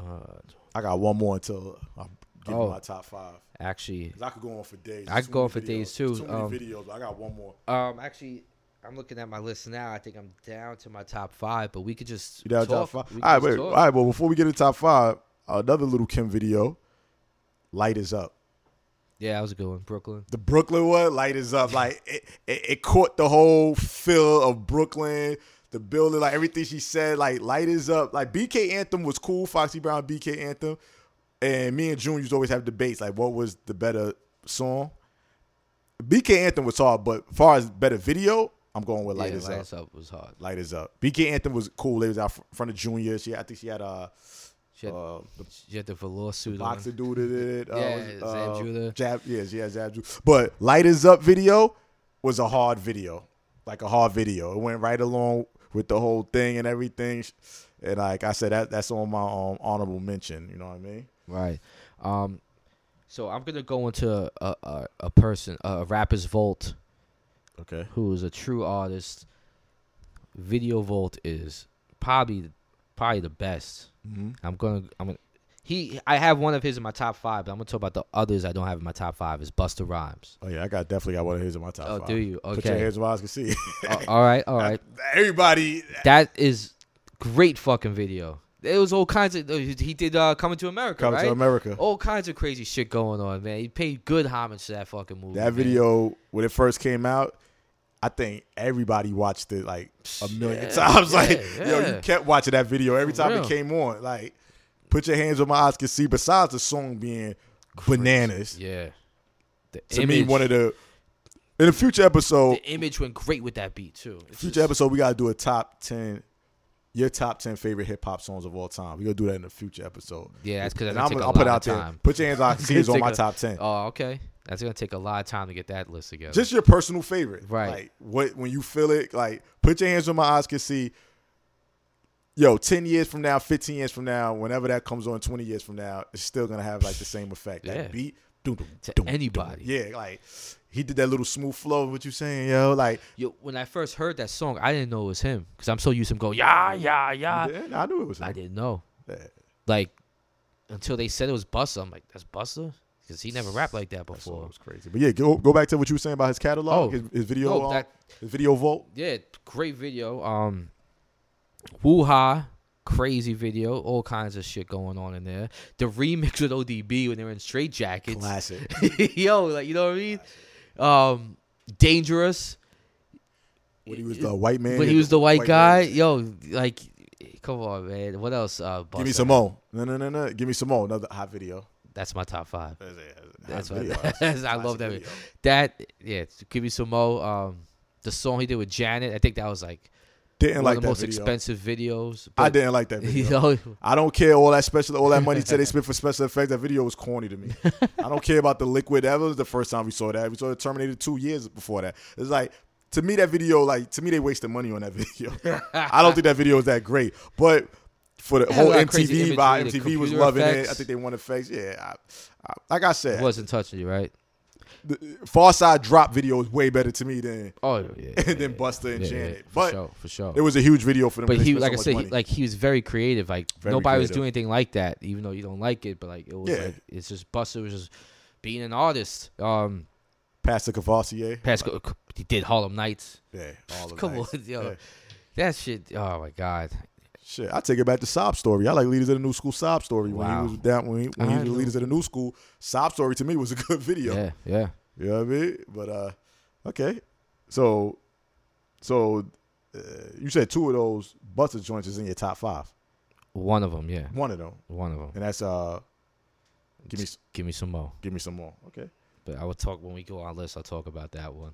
uh, I got one more until I give you Oh. my top five. actually, I could go on for days. I could go on for videos. days, too. There's Too many Um, videos. But I got one more. um, actually, I'm looking at my list now. I think I'm down to my top five, but we could just You got talk. top five. All right, wait. All right, well, before we get to top five, another Little Kim video. Lighters Up. Yeah, that was a good one. Brooklyn. The Brooklyn one, lighters up. Like it, it, it caught the whole feel of Brooklyn, the building, like everything she said. Like lighters up. Like BK Anthem was cool. Foxy Brown BK Anthem, and me and June used to always have debates like what was the better song. BK Anthem was hard, but as far as better video, I'm going with light yeah, is Lights up. up was hard. Lighters Up. BK Anthem was cool. They was out fr- front of Junior. She, I think she had uh, She had, uh the she had the velour suit boxer on. dude did it. Uh, Yeah, was- Zab uh, Judah. Jab, yeah, yeah, Zab Judah. But Lighters Up video was a hard video, like a hard video. It went right along with the whole thing and everything. And like I said, that that's on my um, honorable mention. You know what I mean? Right. Um. So I'm gonna go into a a, a person, a rapper's vault, Okay. who is a true artist. Video Vault is probably probably the best. Mm-hmm. I'm gonna I'm gonna. He, I have one of his in my top five, but I'm gonna talk about the others I don't have in my top five. Is Busta Rhymes. Oh yeah, I got definitely got one of his in my top Oh, five. do you? Okay. Put your hands where I can see. Uh, all right, all right. Everybody. That is great fucking video. It was all kinds of. He did uh, Coming to America, Coming right? to America. All kinds of crazy shit going on, man. He paid good homage to that fucking movie. That man. video when it first came out, I think everybody watched it like a million Yeah, times. yeah, like, yo, you kept watching that video every time it came on. Like, put your hands where my eyes can see. Besides the song being bananas, Yeah. The to me, one of the In a future episode, The image went great with that beat too. It's future just- episode, we gotta do a top ten, your top ten favorite hip hop songs of all time. We gonna do that in a future episode. Yeah, that's because I'm, gonna take a I'll put it out of there. time. Put your hands on. See on my a- top ten. Oh, okay. That's gonna take a lot of time to get that list together. Just your personal favorite, Right. Like what when you feel it, like put your hands on my eyes can see. Yo, ten years from now, fifteen years from now, whenever that comes on, twenty years from now, it's still gonna have like the same effect. Yeah. That beat, doom, doom, To doom, anybody. doom. Yeah, like he did that little smooth flow. What you saying, yo? Like, Yo, when I first heard that song, I didn't know it was him because I'm so used to him going yeah, yeah, yeah. yeah, I knew it was. Him. I didn't know. Yeah. Like until they said it was Busta, I'm like, that's Busta because he never rapped like that That before. was crazy. But yeah, go go back to what you were saying about his catalog, Oh. his, his video, Oh, um, his video vault. yeah, great video. Um, Woo Ha, crazy video. All kinds of shit going on in there. The remix with ODB when they were in straight jackets. Classic. Yo, like you know what I mean? Um, dangerous. when he was the white man. when he was the white, guy. man. Yo, like, come on, man. What else? Uh, Give me some more. No, no, no, no. Give me some more. Another hot video. That's my top five. That's, it. That's That's what- video. that's- I love that video. That yeah, give me some more. Um, the song he did with Janet. I think that was like Didn't one like the that most video. expensive videos. I didn't like that You video. know, I don't care all that special, all that money said they spent for special effects. That video was corny to me. I don't care about the liquid. That was the first time we saw that. We saw it Terminator two years before that. It's like to me that video, like to me they wasted money on that video. I don't think that video was that great, but. For the It whole lot of crazy MTV vibe, MTV was loving it. I think they wanted effects. Yeah, I, I, like I said, wasn't touching you, right? The Pharcyde drop video is way better to me than Oh yeah, yeah, than Busta and yeah, Janet. for but sure, for sure. it was a huge video for them. but he, like I said, he, like he was very creative. Like Very nobody was doing anything like that, even though you don't like it. But like it was Yeah. like it's just Busta was just being an artist. Um, Pass the Courvoisier. Pascal, he did Harlem Nights. Yeah, of Come that. on, yo, Yeah. that shit. Oh my god, Shit, I take it back to Sob Story. I like Leaders of the New School Sob Story. When Wow. he was down, when he, when he was. Leaders of the New School, Sob Story to me was a good video. yeah, yeah. You know what I mean? But uh, okay, so so uh, you said two of those Busta joints is in your top five. One of them, yeah, One of them, one of them. and that's uh, give me s- Give me some more. give me some more. Okay. But I will talk when we go on list. I'll talk about that one.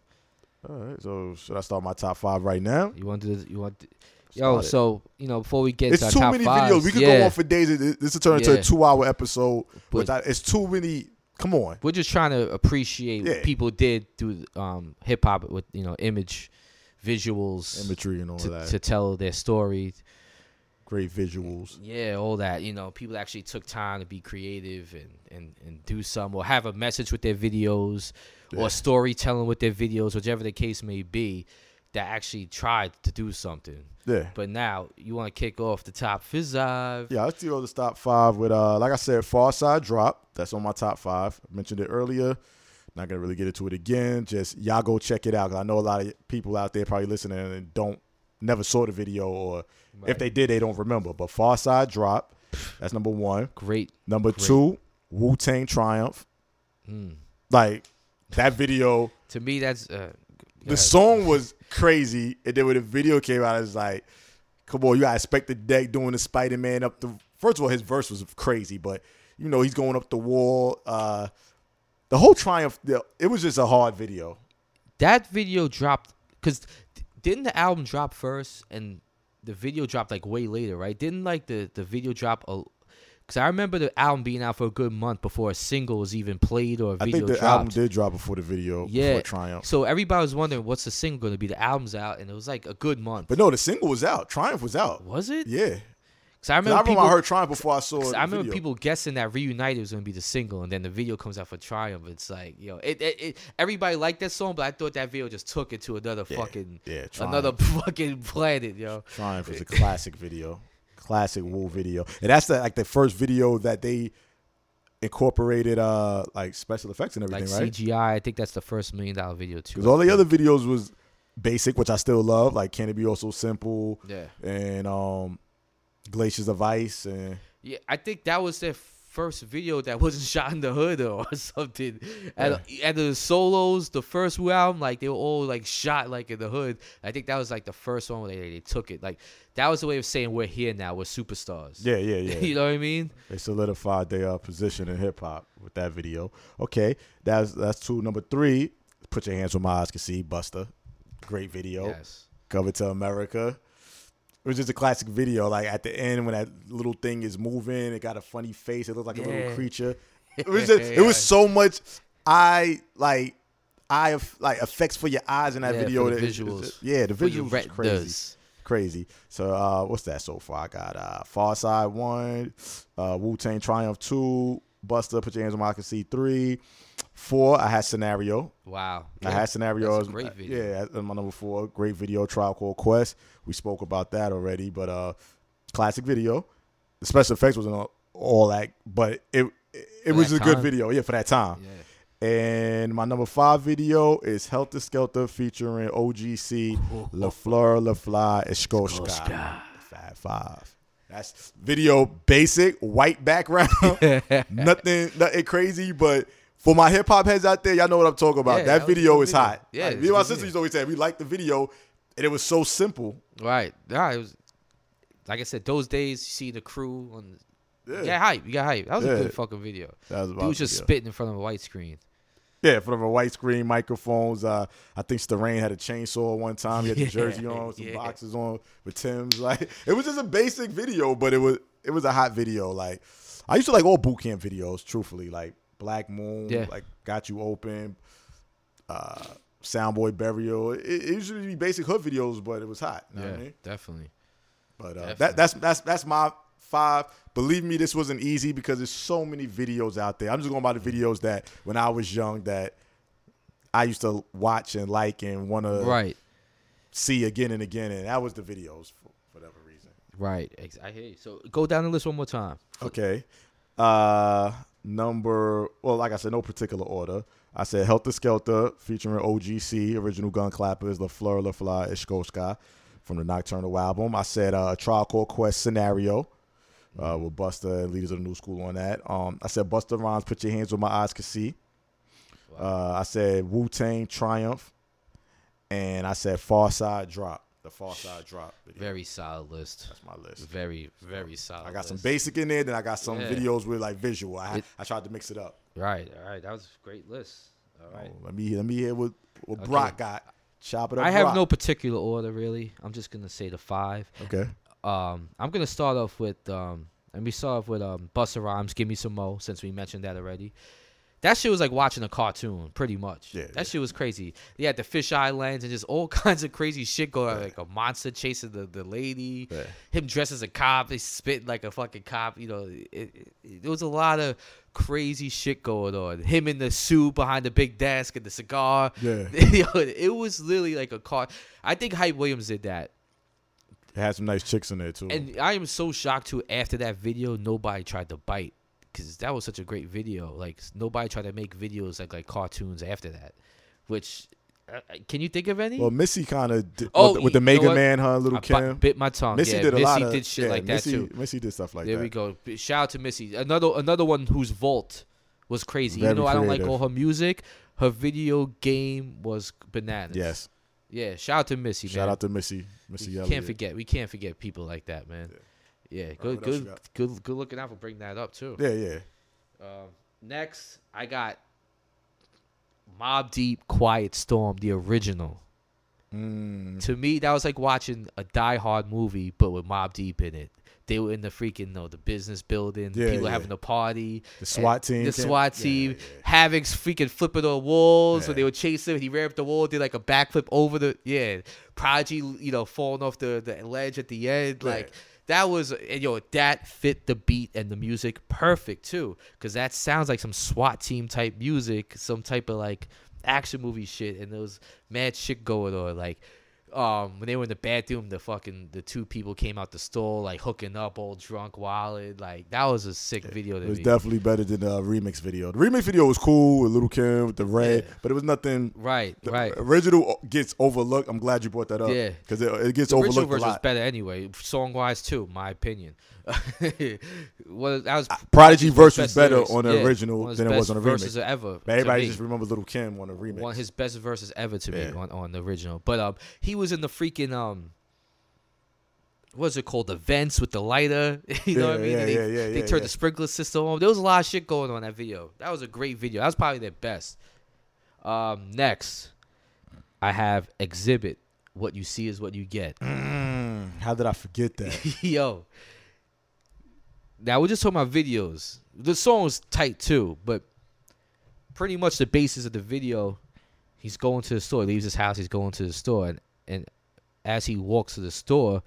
All right. So should I start my top five right now? You want to? You want? To, yo, Start it. so you know, before we get it's to too many fives, videos. We could yeah, go on for days. This will turn into Yeah. a two-hour episode. But- Without, it's too many. Come on. We're just trying to appreciate Yeah. what people did through um, hip hop with you know image, visuals Imagery and all to, that. to tell their story. Great visuals. Yeah, all that. You know, people actually took time to be creative and and and do some or have a message with their videos or storytelling with their videos, whichever the case may be. That actually tried to do something. Yeah. But now you want to kick off the top five. Yeah, let's do the top five with uh like I said, Pharcyde Drop. That's on my top five. I mentioned it earlier. Not gonna really get into it again. Just y'all go check it out. 'cause I know a lot of people out there probably listening and don't never saw the video or if they did, they don't remember. But Pharcyde Drop, that's number one. Great. Number Great. two, Wu Tang Triumph. Mm. Like that video, To me, that's uh, the song was crazy, and then when the video came out, it's like, come on, you gotta expect the deck doing the Spider Man up the. First of all, his verse was crazy, but you know he's going up the wall. Uh, the whole triumph, it was just a hard video. that video dropped because didn't the album drop first and the video dropped like way later, right? Didn't like the the video drop because I remember the album being out for a good month before a single was even played or a I video think the dropped. album did drop before the video, Yeah. before Triumph. So everybody was wondering what's the single going to be. The album's out and it was like a good month. But no, the single was out. Triumph was out. was it? Yeah, Because I 'Cause I remember remember people. I heard Triumph before I saw. the I remember video. people guessing that Reunited was going to be the single, and then the video comes out for Triumph. It's like, yo, it, it, it everybody liked that song, but I thought that video just took it to another Yeah, fucking yeah, Triumph. another fucking planet, yo. Triumph is a classic video, classic Wu video, and that's the, like the first video that they incorporated uh like special effects and like everything, right? CGI. I think that's the first million dollar video too. Because all the other videos was basic, which I still love, like Can It Be Also Simple yeah, and um Glaciers of Ice and yeah. I think that was their first video that wasn't shot in the hood or something. And, and the solos, the first album, like they were all like shot like in the hood. I think that was like the first one where they, they took it. Like that was the way of saying we're here now. We're superstars. yeah, yeah, yeah. you know what I mean? they solidified their uh, position in hip hop with that video. Okay, that's that's two. Number three, Put Your Hands Where My Eyes Can See, Busta. Great video. Yes. Coming to America. It was just a classic video. Like at the end when that little thing is moving, it got a funny face. It looked like a little creature. It was just it was so much eye like eye like effects for your eyes in that Yeah, video. the that- visuals. it's- yeah, the visuals was crazy. retinas. Crazy. So uh what's that so far? I got uh Pharcyde one, uh Wu Tang Triumph two, Busta, Put Your Hands on My I Can See three. Four, I had scenario. Wow. I had scenario. That's a great video. Yeah, my number four. Great video, Tribe Called Quest. We spoke about that already, but uh, classic video. The special effects wasn't all, all that, but it it, it was a good video. Yeah, for that time. Yeah. And my number five video is Heltah Skeltah featuring OGC, La Fleur, La Fly, Eshkoshka. Five, five. That's video basic, white background. nothing, nothing crazy, but for my hip hop heads out there, y'all know what I'm talking about. Yeah, that, that was video is video. hot. Yeah, like, me and my sister used to always say we like the video, and it was so simple. Right. Yeah. It was. Like I said, those days you see the crew on. Yeah, You got hype. You got hype. That was Yeah. a good fucking video. that was about Dude was just video. spitting in front of a white screen. Yeah, in front of a white screen, microphones. Uh, I think Starang had a chainsaw one time. He had the Yeah, jersey on, some yeah. boxes on with Tim's. Like it was just a basic video, but it was it was a hot video. Like I used to like all boot camp videos, truthfully. Like Black Moon, Yeah. like Got You Open, uh, Soundboy Burial. It, it to be basic hood videos, but it was hot. You know what I mean? definitely. But uh, that, that's that's that's my five. Believe me, this wasn't easy because there's so many videos out there. I'm just going by the videos that when I was young that I used to watch and like and want to Right. see again and again, and that was the videos for whatever reason. Right. I hear you. So go down the list one more time. Okay, uh, number well, like I said, no particular order. I said Heltah Skeltah featuring OGC, original gun clappers, La Fleur, La Fly, Eshkoshka from the Nocturnal album. I said uh, Tribe Called Quest scenario. uh, with Busta and Leaders of the New School on that. Um, I said Busta Rhymes, Put Your Hands Where My Eyes Can See. Uh, I said Wu Tang Triumph, and I said Pharcyde Drop. The Pharcyde Drop. Video. Very solid list. That's my list. Very, very solid. I got some basic in there, then I got some Yeah. videos with like visual. I It- I tried to mix it up. Right. All right. That was a great list. All right. Oh, let me let me hear what what Okay. Brock got. Chop it up. I have Brock. no particular order really. I'm just gonna say the five. Okay. Um, I'm gonna start off with um, let me start off with um, Busta Rhymes, "Give Me Some Mo," since we mentioned that already. That shit was like watching a cartoon, pretty much. Yeah, that yeah. shit was crazy. They had the fisheye lens and just all kinds of crazy shit going on, like a monster chasing the, the lady. Yeah. Him dressed as a cop, he spit like a fucking cop. You know, it, it, it, was a lot of crazy shit going on. Him in the suit behind the big desk and the cigar. Yeah. It was literally like a car. I think Hype Williams did that. It had some nice chicks in there too. And I am so shocked too. After that video, nobody tried to bite because that was such a great video. Like nobody tried to make videos like like cartoons after that. Which can you think of any? well, Missy kind of Oh, with, the- with the Mega what? Man, huh? Little I Kim. bit my tongue. Missy yeah, did a Missy lot of did shit yeah, like that Missy, too. Missy did stuff like there that. There we go. Shout out to Missy. Another another one whose vault was crazy. Very Even though I don't like all her music, her video game was bananas. Yes. Yeah. Shout out to Missy. Shout man. out to Missy. Missy we Elliott. can't forget. We can't forget people like that, man. Yeah, good, what else you good, good, good looking out for bringing that up too. Yeah, yeah. Um, next, I got Mobb Deep, Quiet Storm, the original. Mm, To me, that was like watching a Die Hard movie, but with Mobb Deep in it. They were in the freaking no, the business building. Yeah, people yeah. having a party. The SWAT team The SWAT team. yeah. Havoc's freaking flipping on walls. Yeah. they would chase him. He ran up the wall, did like a backflip over the yeah. Prodigy, you know, falling off the, the ledge at the end. Like that was and yo, that fit the beat and the music perfect too. Cause that sounds like some SWAT team type music, some type of like action movie shit, and there was mad shit going on. Like um when they were in the bathroom, the fucking the two people came out the stall like hooking up, all drunk, wild. Like that was a sick video. It was me. definitely better than the remix video. The remix video was cool with Little Kim with the red, Yeah. but it was nothing. right, The right. original gets overlooked. I'm glad you brought that up. Yeah. because it, it gets The original overlooked a version was lot. better anyway, song wise too, my opinion. well, that was Prodigy verse was better lyrics. on the Yeah, original one of his than it was on the remix. verses ever. But everybody just me. remembers Little Kim on the remix. one of his best verses ever to me on, on the original. But um, he was in the freaking um, what's it called? The vents with the lighter. you know Yeah, what I mean? yeah, they yeah, yeah, they turned yeah. the sprinkler system on. There was a lot of shit going on in that video. That was a great video. That was probably their best. Um, next, I have Xzibit. What you see is what you get. Mm, how did I forget that? Yo. Now we're just talking about videos. The song's tight too, but pretty much the basis of the video, he's going to the store, leaves his house, he's going to the store, and, and as he walks to the store,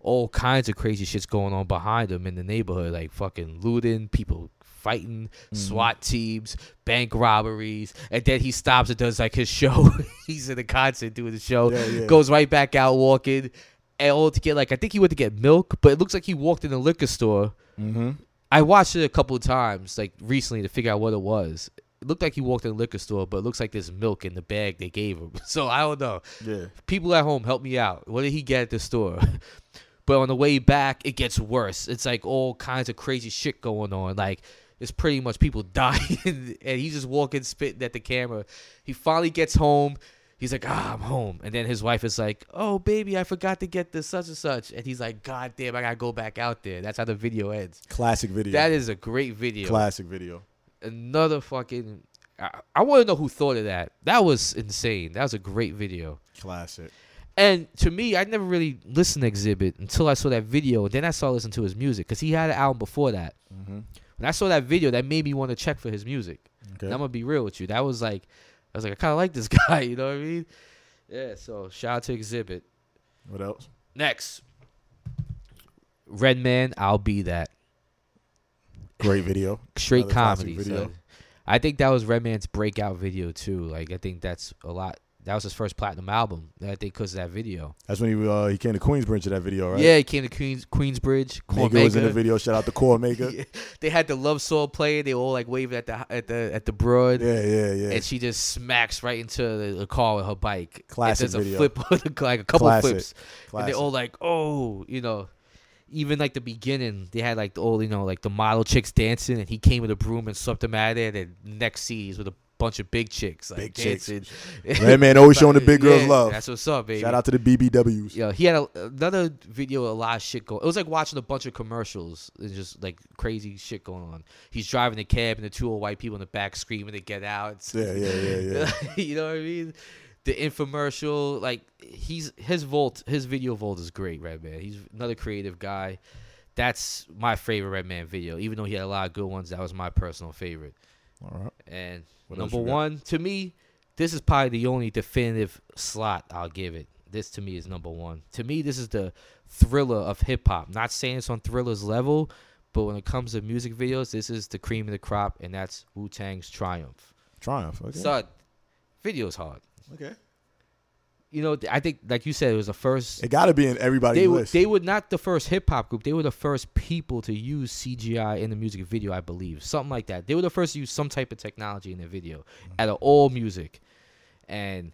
all kinds of crazy shit's going on behind him in the neighborhood, like fucking looting, people fighting, mm-hmm. SWAT teams, bank robberies, and then he stops and does like his show. he's in a concert doing the show, Yeah, yeah. goes right back out walking, and all to get like I think he went to get milk, but it looks like he walked in a liquor store. Mm-hmm. I watched it a couple of times, like recently, to figure out what it was. It looked like he walked in a liquor store, but it looks like there's milk in the bag they gave him. So I don't know. Yeah. People at home, help me out. What did he get at the store? but on the way back, it gets worse. It's like all kinds of crazy shit going on. Like it's pretty much people dying, and he's just walking, spitting at the camera. He finally gets home. He's like, ah, I'm home. And then his wife is like, oh, baby, I forgot to get this such and such. And he's like, God damn, I gotta go back out there. That's how the video ends. Classic video. That is a great video. Classic video. Another fucking. I, I want to know who thought of that. That was insane. That was a great video. Classic. And to me, I never really listened to Xzibit until I saw that video. Then I started listening to his music because he had an album before that. Mm-hmm. When I saw that video, that made me want to check for his music. Okay. And I'm gonna be real with you. That was like, I was like, I kind of like this guy. You know what I mean? Yeah. So shout out to Xzibit. What else? Next, Redman. I'll be that. Great video. Straight Another comedy. video. son. I think that was Redman's breakout video too. Like I think that's a lot. That was his first platinum album. I think because of that video. That's when he uh, he came to Queensbridge to that video, right? Yeah, he came to Queens Queensbridge. Mega was in the video. Shout out to Cormega. Yeah. They had the love song playing. They all like waving at the at the at the broad. Yeah, yeah, yeah. And she just smacks right into the, the car with her bike. Classic and there's video. a flip, like a couple Classic. flips, and they're all like, "Oh, you know." Even like the beginning, they had like the old, you know, like the model chicks dancing, and he came with a broom and swept them out of there. And next scene, he's with a bunch of big chicks, like Big chicks. dancing. Redman always showing the big girls Yeah, love. That's what's up, baby. Shout out to the BBWs. Yeah, he had a, another video, a lot of shit going. It was like watching a bunch of commercials. It's just like crazy shit going on. He's driving the cab, and the two old white people in the back screaming to get out. It's- Yeah, yeah, yeah, yeah. you know what I mean? The infomercial, like he's his vault, his video vault is great, red man He's another creative guy. That's my favorite red man video. Even though he had a lot of good ones, that was my personal favorite. All right. And What number you got? one, to me, this is probably the only definitive slot I'll give it. This to me is number one. To me, this is the thriller of hip hop. Not saying it's on Thriller's level, but when it comes to music videos, this is the cream of the crop, and that's Wu Tang's Triumph. Triumph. Okay. Son, video's hard. okay. You know, I think, like you said, it was the first. It got to be in everybody's They were, list. they were not the first hip hop group. They were the first people to use CGI in the music video, I believe. Something like that. They were the first to use some type of technology in their video Mm-hmm. out of all music. And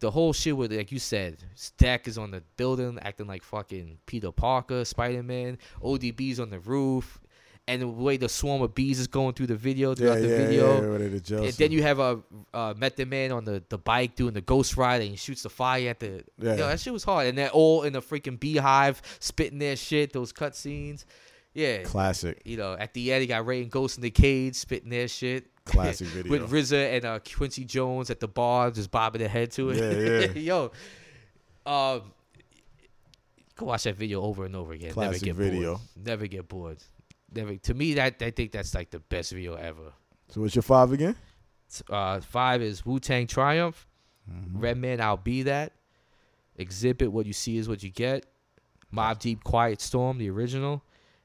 the whole shit with, like you said, Stack is on the building acting like fucking Peter Parker, Spider Man. ODB's on the roof. And the way the swarm of bees is going through the video, throughout yeah, the yeah, video. yeah, And then you have a uh, Method Man on the, the bike doing the ghost ride and he shoots the fire at the. Yeah. Yo, that shit was hard. And they're all in the freaking beehive spitting their shit, those cut scenes. Yeah. Classic. You know, at the end, he got Rae and Ghost in the cage spitting their shit. Classic video. With RZA and uh, Quincy Jones at the bar just bobbing their head to it. Yeah, yeah. Yo. Um, go watch that video over and over again. Classic Never get video. bored. Never get bored. Never. To me, that I think that's like the best video ever. So what's your five again? Uh, five is Wu Tang Triumph. Mm-hmm. Redman, I'll be that. Xzibit, what you see is what you get. Mobb Deep, Quiet Storm, the original,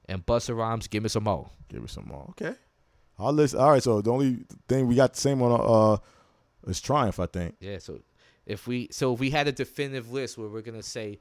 and Busta Rhymes, Give Me Some Mo. Give me some more. Okay. I'll list. All right. So the only thing we got the same on uh is Triumph. I think. Yeah. So if we so if we had a definitive list where we're gonna say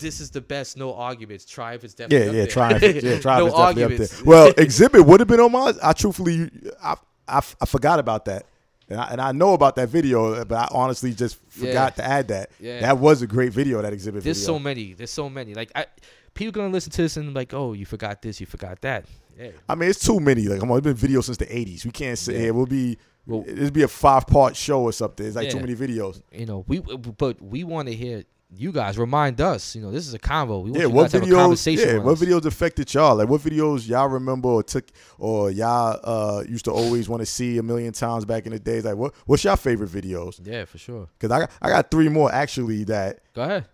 this is the best, no arguments. Triumph is Yeah, definitely up yeah. there. Triumph. Yeah, Triumph no is definitely arguments. up there. Well, Xzibit would have been on mine. I truthfully, I, I, I forgot about that. And I, and I know about that video, but I honestly just forgot to add that. Yeah. That was a great video. That Xzibit There's video. so many. There's so many. Like I, people gonna listen to this and like, oh, you forgot this, you forgot that. Yeah. I mean, it's too many. Like, come on, it's been videos since the '80s. We can't say Yeah. it will be. Well- it'll be a five part show or something. It's like too many videos. you know we but we want to hear you guys remind us. You know, this is a convo. We want Yeah, you what guys to have a videos? conversation Yeah, what videos affected y'all? Like, what videos y'all remember or took, or y'all uh used to always want to see a million times back in the days? Like, what what's your favorite videos? Yeah, for sure. Because I got, I got three more actually that, Go ahead.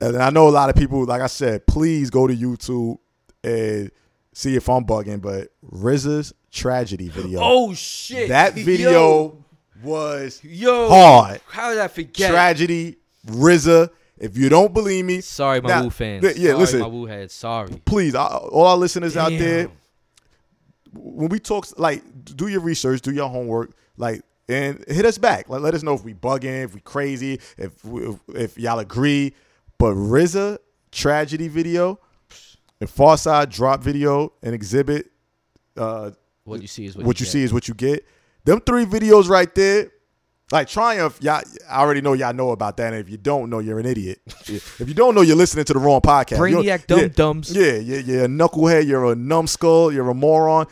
and I know a lot of people. Like I said, please go to YouTube and see if I'm bugging. But RZA's tragedy video. Oh shit! that video was yo, hard. How did I forget? Tragedy, RZA. If you don't believe me, Sorry, my Now, Wu fans. th- yeah, Sorry, listen. my Wu heads. Sorry. please, I, all our listeners out there, when we talk, like, do your research, do your homework, like, and hit us back. Like, let us know if we bugging, if we crazy, if we, if, if y'all agree. But RZA tragedy video, and Pharcyde drop video, and Xzibit. Uh, What you see is what, what, you, you see is what you get. Them three videos right there. Like Triumph, y'all. I already know y'all know about that. And if you don't know, you're an idiot. if you don't know, you're listening to the wrong podcast. Brainiac dum yeah, dums. yeah, yeah, yeah. A knucklehead. You're a numbskull. You're a moron.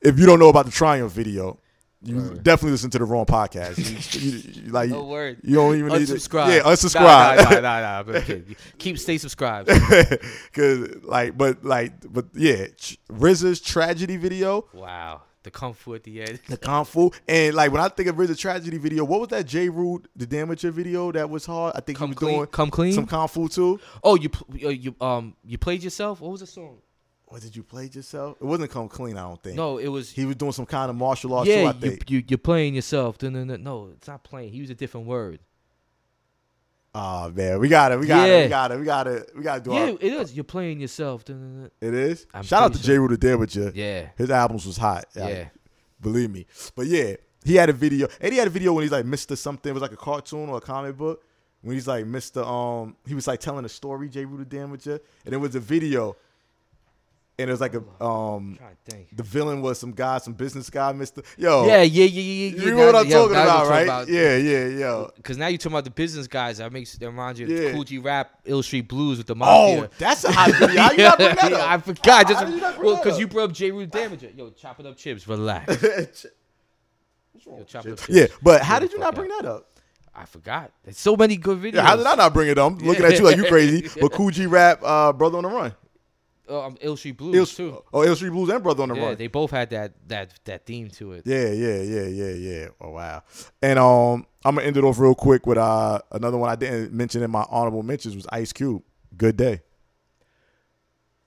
If you don't know about the Triumph video, you definitely listen to the wrong podcast. You, you- like No word. you don't even need to. Unsubscribe. Yeah, unsubscribe. Nah, nah, nah, nah. I'm kidding. Keep stay subscribed. Cause like, but like, but yeah, RZA's tragedy video. wow. The kung fu at the end. The Kung Fu. And like when I think of RZA tragedy video, what was that Jeru, the Damaja video that was hard? I think Come he was clean. doing Come clean. some Kung Fu too. oh, you you um you played yourself. What was the song? What did you play yourself? It wasn't Come Clean, I don't think. No, it was. He was doing some kind of martial arts too, yeah, I you, think. you you're playing yourself. Dun, dun, dun. No, it's not playing. He used a different word. Oh man, we got it, we got it, we got it, we got it, we got to do Yeah, our, it is. You're playing yourself. It is. I'm Shout out to J. sure. Rude, the Damaja. Yeah, His albums was hot. yeah. Believe me. But yeah, he had a video, and he had a video when he's like Mr. Something. It was like a cartoon or a comic book. When he's like Mr. Um, he was like telling a story, Jeru with Damaja, and it was a video, and it was like a um, I'm trying to think. the villain was some guy, some business guy, Mr. Yo, Yeah, yeah, yeah, yeah, yeah. you know what I'm talking about, right? About, Yeah, yeah, yo. Because now you're talking about the business guys. That makes that reminds you of Yeah. Kool G Rap, Ill Street Blues with the mafia. Oh, that's a hot video. How you not bring that Yeah, up? I forgot. Just How did you not well, because you brought up J. Rude Damaja. Yo, chopping up chips. Relax. Yo, chopping up chips. Yeah, but how did you not bring out. that up? I forgot. There's so many good videos. Yeah, how did I not bring it up? I'm looking at you like you crazy. But Kool G Rap, uh, Brother on the Run. Oh, um, Ill Street Blues Ill, too. oh, Ill Street Blues and Brother on the Road. Yeah, Run. they both had that that that theme to it. Yeah, yeah, yeah, yeah, yeah. Oh wow. And um, I'm gonna end it off real quick with uh another one I didn't mention in my honorable mentions was Ice Cube. Good day.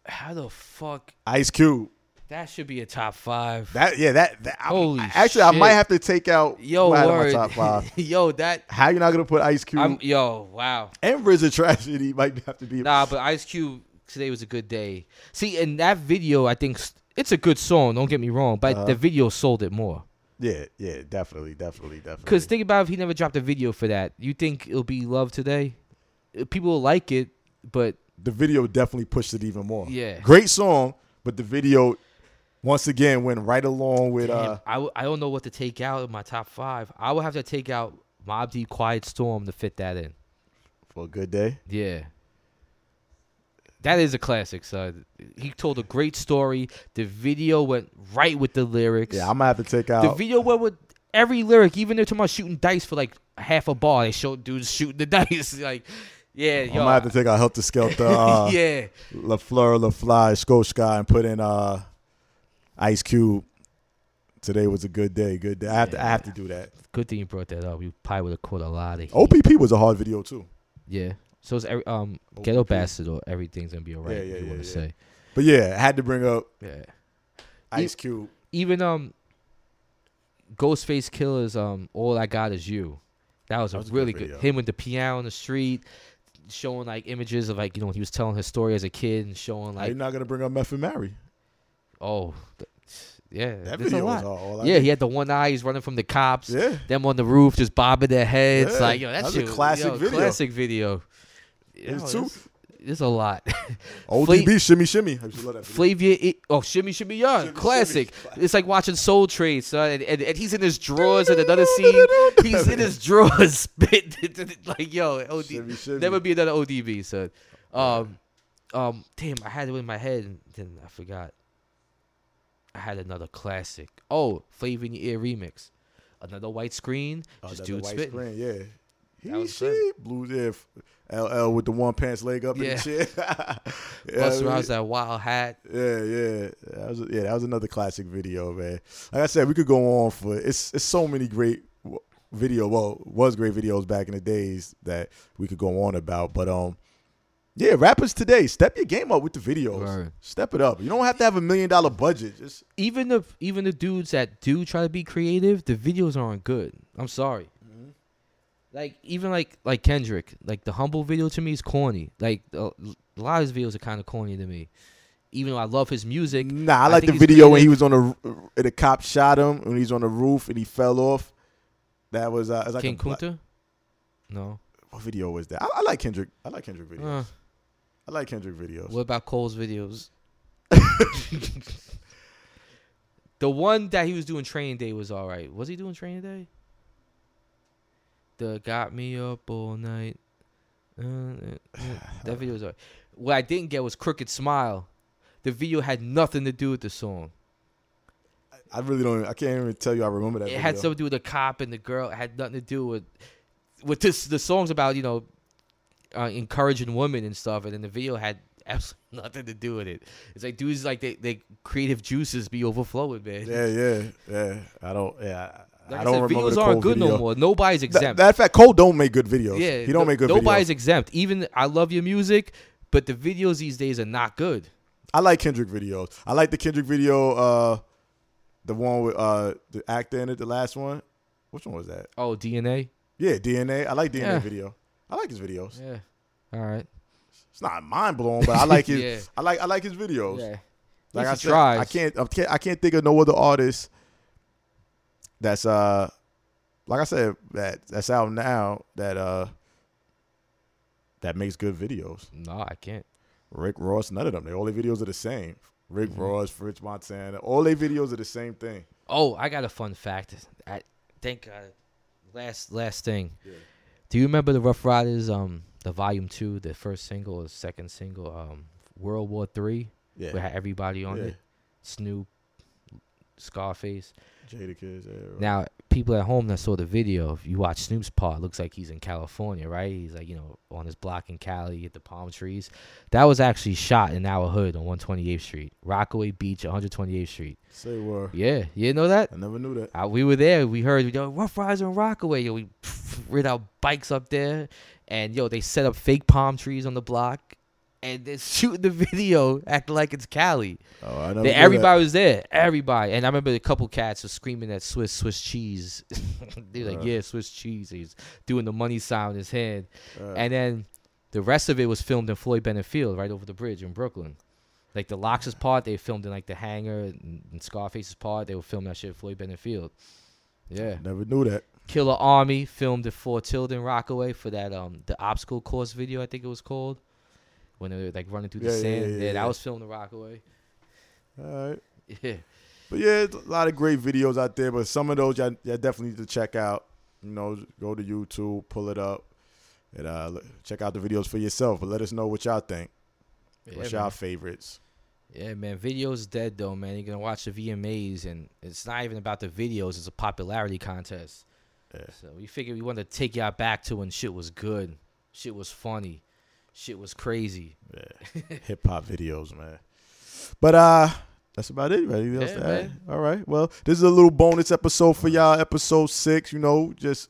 How the fuck? Ice Cube. That should be a top five. That yeah, that, that I- Holy actually I might have to take out Yo, I my word. top five. yo, that. How you not gonna put Ice Cube I'm yo, wow. and RZA tragedy might have to be Nah, but Ice Cube today was a good day. See, in that video, I think it's a good song. Don't get me wrong, but Uh-huh. the video sold it more. Yeah, yeah, definitely, definitely, definitely. Because think about if he never dropped a video for that. You think it'll be love today? Uh, People will like it, but the video definitely pushed it even more. Yeah. Great song, but the video once again went right along with uh damn, I, w- I don't know what to take out of my top five. I would have to take out Mobb Deep Quiet Storm to fit that in. for a good day. Yeah. That is a classic, So He told a great story. The video went right with the lyrics. Yeah, I'm gonna have to take out the video went with every lyric, even they're talking about shooting dice for like half a bar. They showed dudes shooting the dice. like, yeah, I'm yo. gonna have to take out Heltah Skeltah, uh, yeah. La Fleur, La Fly, Sky, and put in uh, Ice Cube. Today was a good day. Good day. I have to. I have to do that. Good thing you brought that up. You probably would have caught a lot of heat. OPP was a hard video too. Yeah. So it's every, um Ghetto OPP. Bastard or everything's gonna be alright. Yeah, if yeah, you yeah, want to yeah. say. But yeah, I had to bring up Yeah. Ice Cube. Even um Ghostface Killah's um All I Got Is You. That was, That was a a good really good, him with the piano on the street, showing like images of like, you know, when he was telling his story as a kid and showing like you're not gonna bring up Meth and Mary? oh th- yeah, That video was all. all I Yeah, did. he had the one eye, he's running from the cops. Yeah. Them on the roof just bobbing their heads. Yeah, like, yo, that's that's a classic video. Classic video. It's too- There's, there's a lot. ODB, shimmy, shimmy. I to love that. Flavia, oh shimmy shimmy yeah, Shimmy, classic. shimmy. It's like watching Soul Train, son, and, and, and he's in his drawers in another scene. He's in his drawers, spit like yo, OD, Shimmy, shimmy. never be another ODB, son. Um, um, damn, I had it in my head, and then I forgot. I had another classic. Oh, Flavor in Your Ear remix, another white screen, Oh, just a dude white spitting. screen, Yeah. He shit. Blue yeah, f- LL with the one pants leg up in Yeah. the chair. yeah, mean, around that wild hat. yeah, yeah. That was yeah, that was another classic video, man. Like I said, we could go on for it's it's so many great video. Well, was great videos back in the days that we could go on about, but um. Yeah, rappers today, step your game up with the videos. Word. Step it up. You don't have to have a million dollar budget. Just Even the even the dudes that do try to be creative, the videos aren't good. I'm sorry. Like even like like Kendrick, like the humble video to me is corny. Like a a lot of his videos are kind of corny to me. Even though I love his music, Nah, I I like the video when he was on the the cop shot him when he's on the roof and he fell off. That was uh, it's like King a Kunta. No. What video was that? I, I like Kendrick. I like Kendrick videos. Uh, I like Kendrick videos. what about Cole's videos? the one that he was doing training day was all right. Was he doing training day? The got me up all night. Uh, uh, uh, that video was right. What I didn't get was Crooked Smile. The video had nothing to do with the song. I really don't. I can't even tell you. I remember that. it video. had something to do with the cop and the girl. It had nothing to do with with this. The songs about you know uh, encouraging women and stuff, and then the video had absolutely nothing to do with it. It's like dudes like they, they creative juices be overflowing, man. Yeah, yeah, yeah. I don't. Yeah, Like I I, don't said, remember videos the aren't good video. no more. Nobody's That, exempt. that fact, Cole don't make good videos. yeah, he don't no- make good videos. Nobody's videos. exempt. Even I love your music, but the videos these days are not good. I like Kendrick videos. I like the Kendrick video. Uh, the one with uh the actor in it. The last one. Which one was that? Oh, DNA. Yeah, DNA. I like DNA Yeah. video. I like his videos. Yeah. All right. It's not mind blowing, but I like his. Yeah. I like I like his videos. Yeah. Like I least he said, I tries. can't, I can't I can't think of no other artist that's uh like I said that that's out now that uh that makes good videos. No, I can't. Rick Ross, none of them. They all their videos are the same. Rick Mhm. Ross, French Montana, all their videos are the same thing. Oh, I got a fun fact. I think uh, last last thing. Yeah. Do you remember the Ruff Ryders? Um, the volume two, the first single, or second single, um, World War Three, Yeah, where had everybody on yeah. it. Snoop, Scarface. Jadakiss. Yeah, right. Now, people at home that saw the video, if you watch Snoop's part, looks like he's in California, right? He's like, you know, on his block in Cali at the palm trees. That was actually shot in our hood on 128th Street, Rockaway Beach, 128th Street. say word. Yeah, you didn't know that? I never knew that. Uh, we were there. We heard yo Ruff Ryders on Rockaway. Yo, we rid our bikes up there, and yo they set up fake palm trees on the block, and they're shooting the video acting like it's Cali. Oh, I. They- knew that. everybody was there, everybody, and I remember a couple cats were screaming at Swiss Swiss cheese. They're like, Uh. yeah, Swiss cheese. He's doing the money sign in his hand, Uh, and then the rest of it was filmed in Floyd Bennett Field, right over the bridge in Brooklyn. Like the Lox's part, they filmed in like the hangar, and, and Scarface's part, they were filming that shit at Floyd Bennett Field. Yeah. never knew that. Killarmy filmed at Fort Tilden Rockaway for that um the obstacle course video I think it was called when they were like running through the Yeah, yeah, sand. yeah, Yeah, yeah, that yeah. was filmed at Rockaway. All right. Yeah. But yeah, a lot of great videos out there. But some of those y'all, y'all definitely need to check out. You know, go to YouTube, pull it up, and uh, check out the videos for yourself. But let us know what y'all think. Yeah, What's man. y'all favorites? Yeah, man. Video's dead though, man. You're gonna watch the VMAs and it's not even about the videos, it's a popularity contest. Yeah. So we figured we wanted to take y'all back to when shit was good, shit was funny, shit was crazy. Yeah. Hip hop videos, man. But uh that's about it. Else Yeah, to add? man. All right. Well, this is a little bonus episode for y'all, episode six, you know, just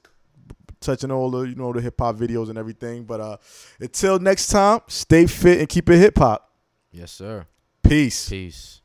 touching all the, you know, the hip hop videos and everything. But uh until next time, stay fit and keep it hip hop. Yes, sir. Peace. Peace.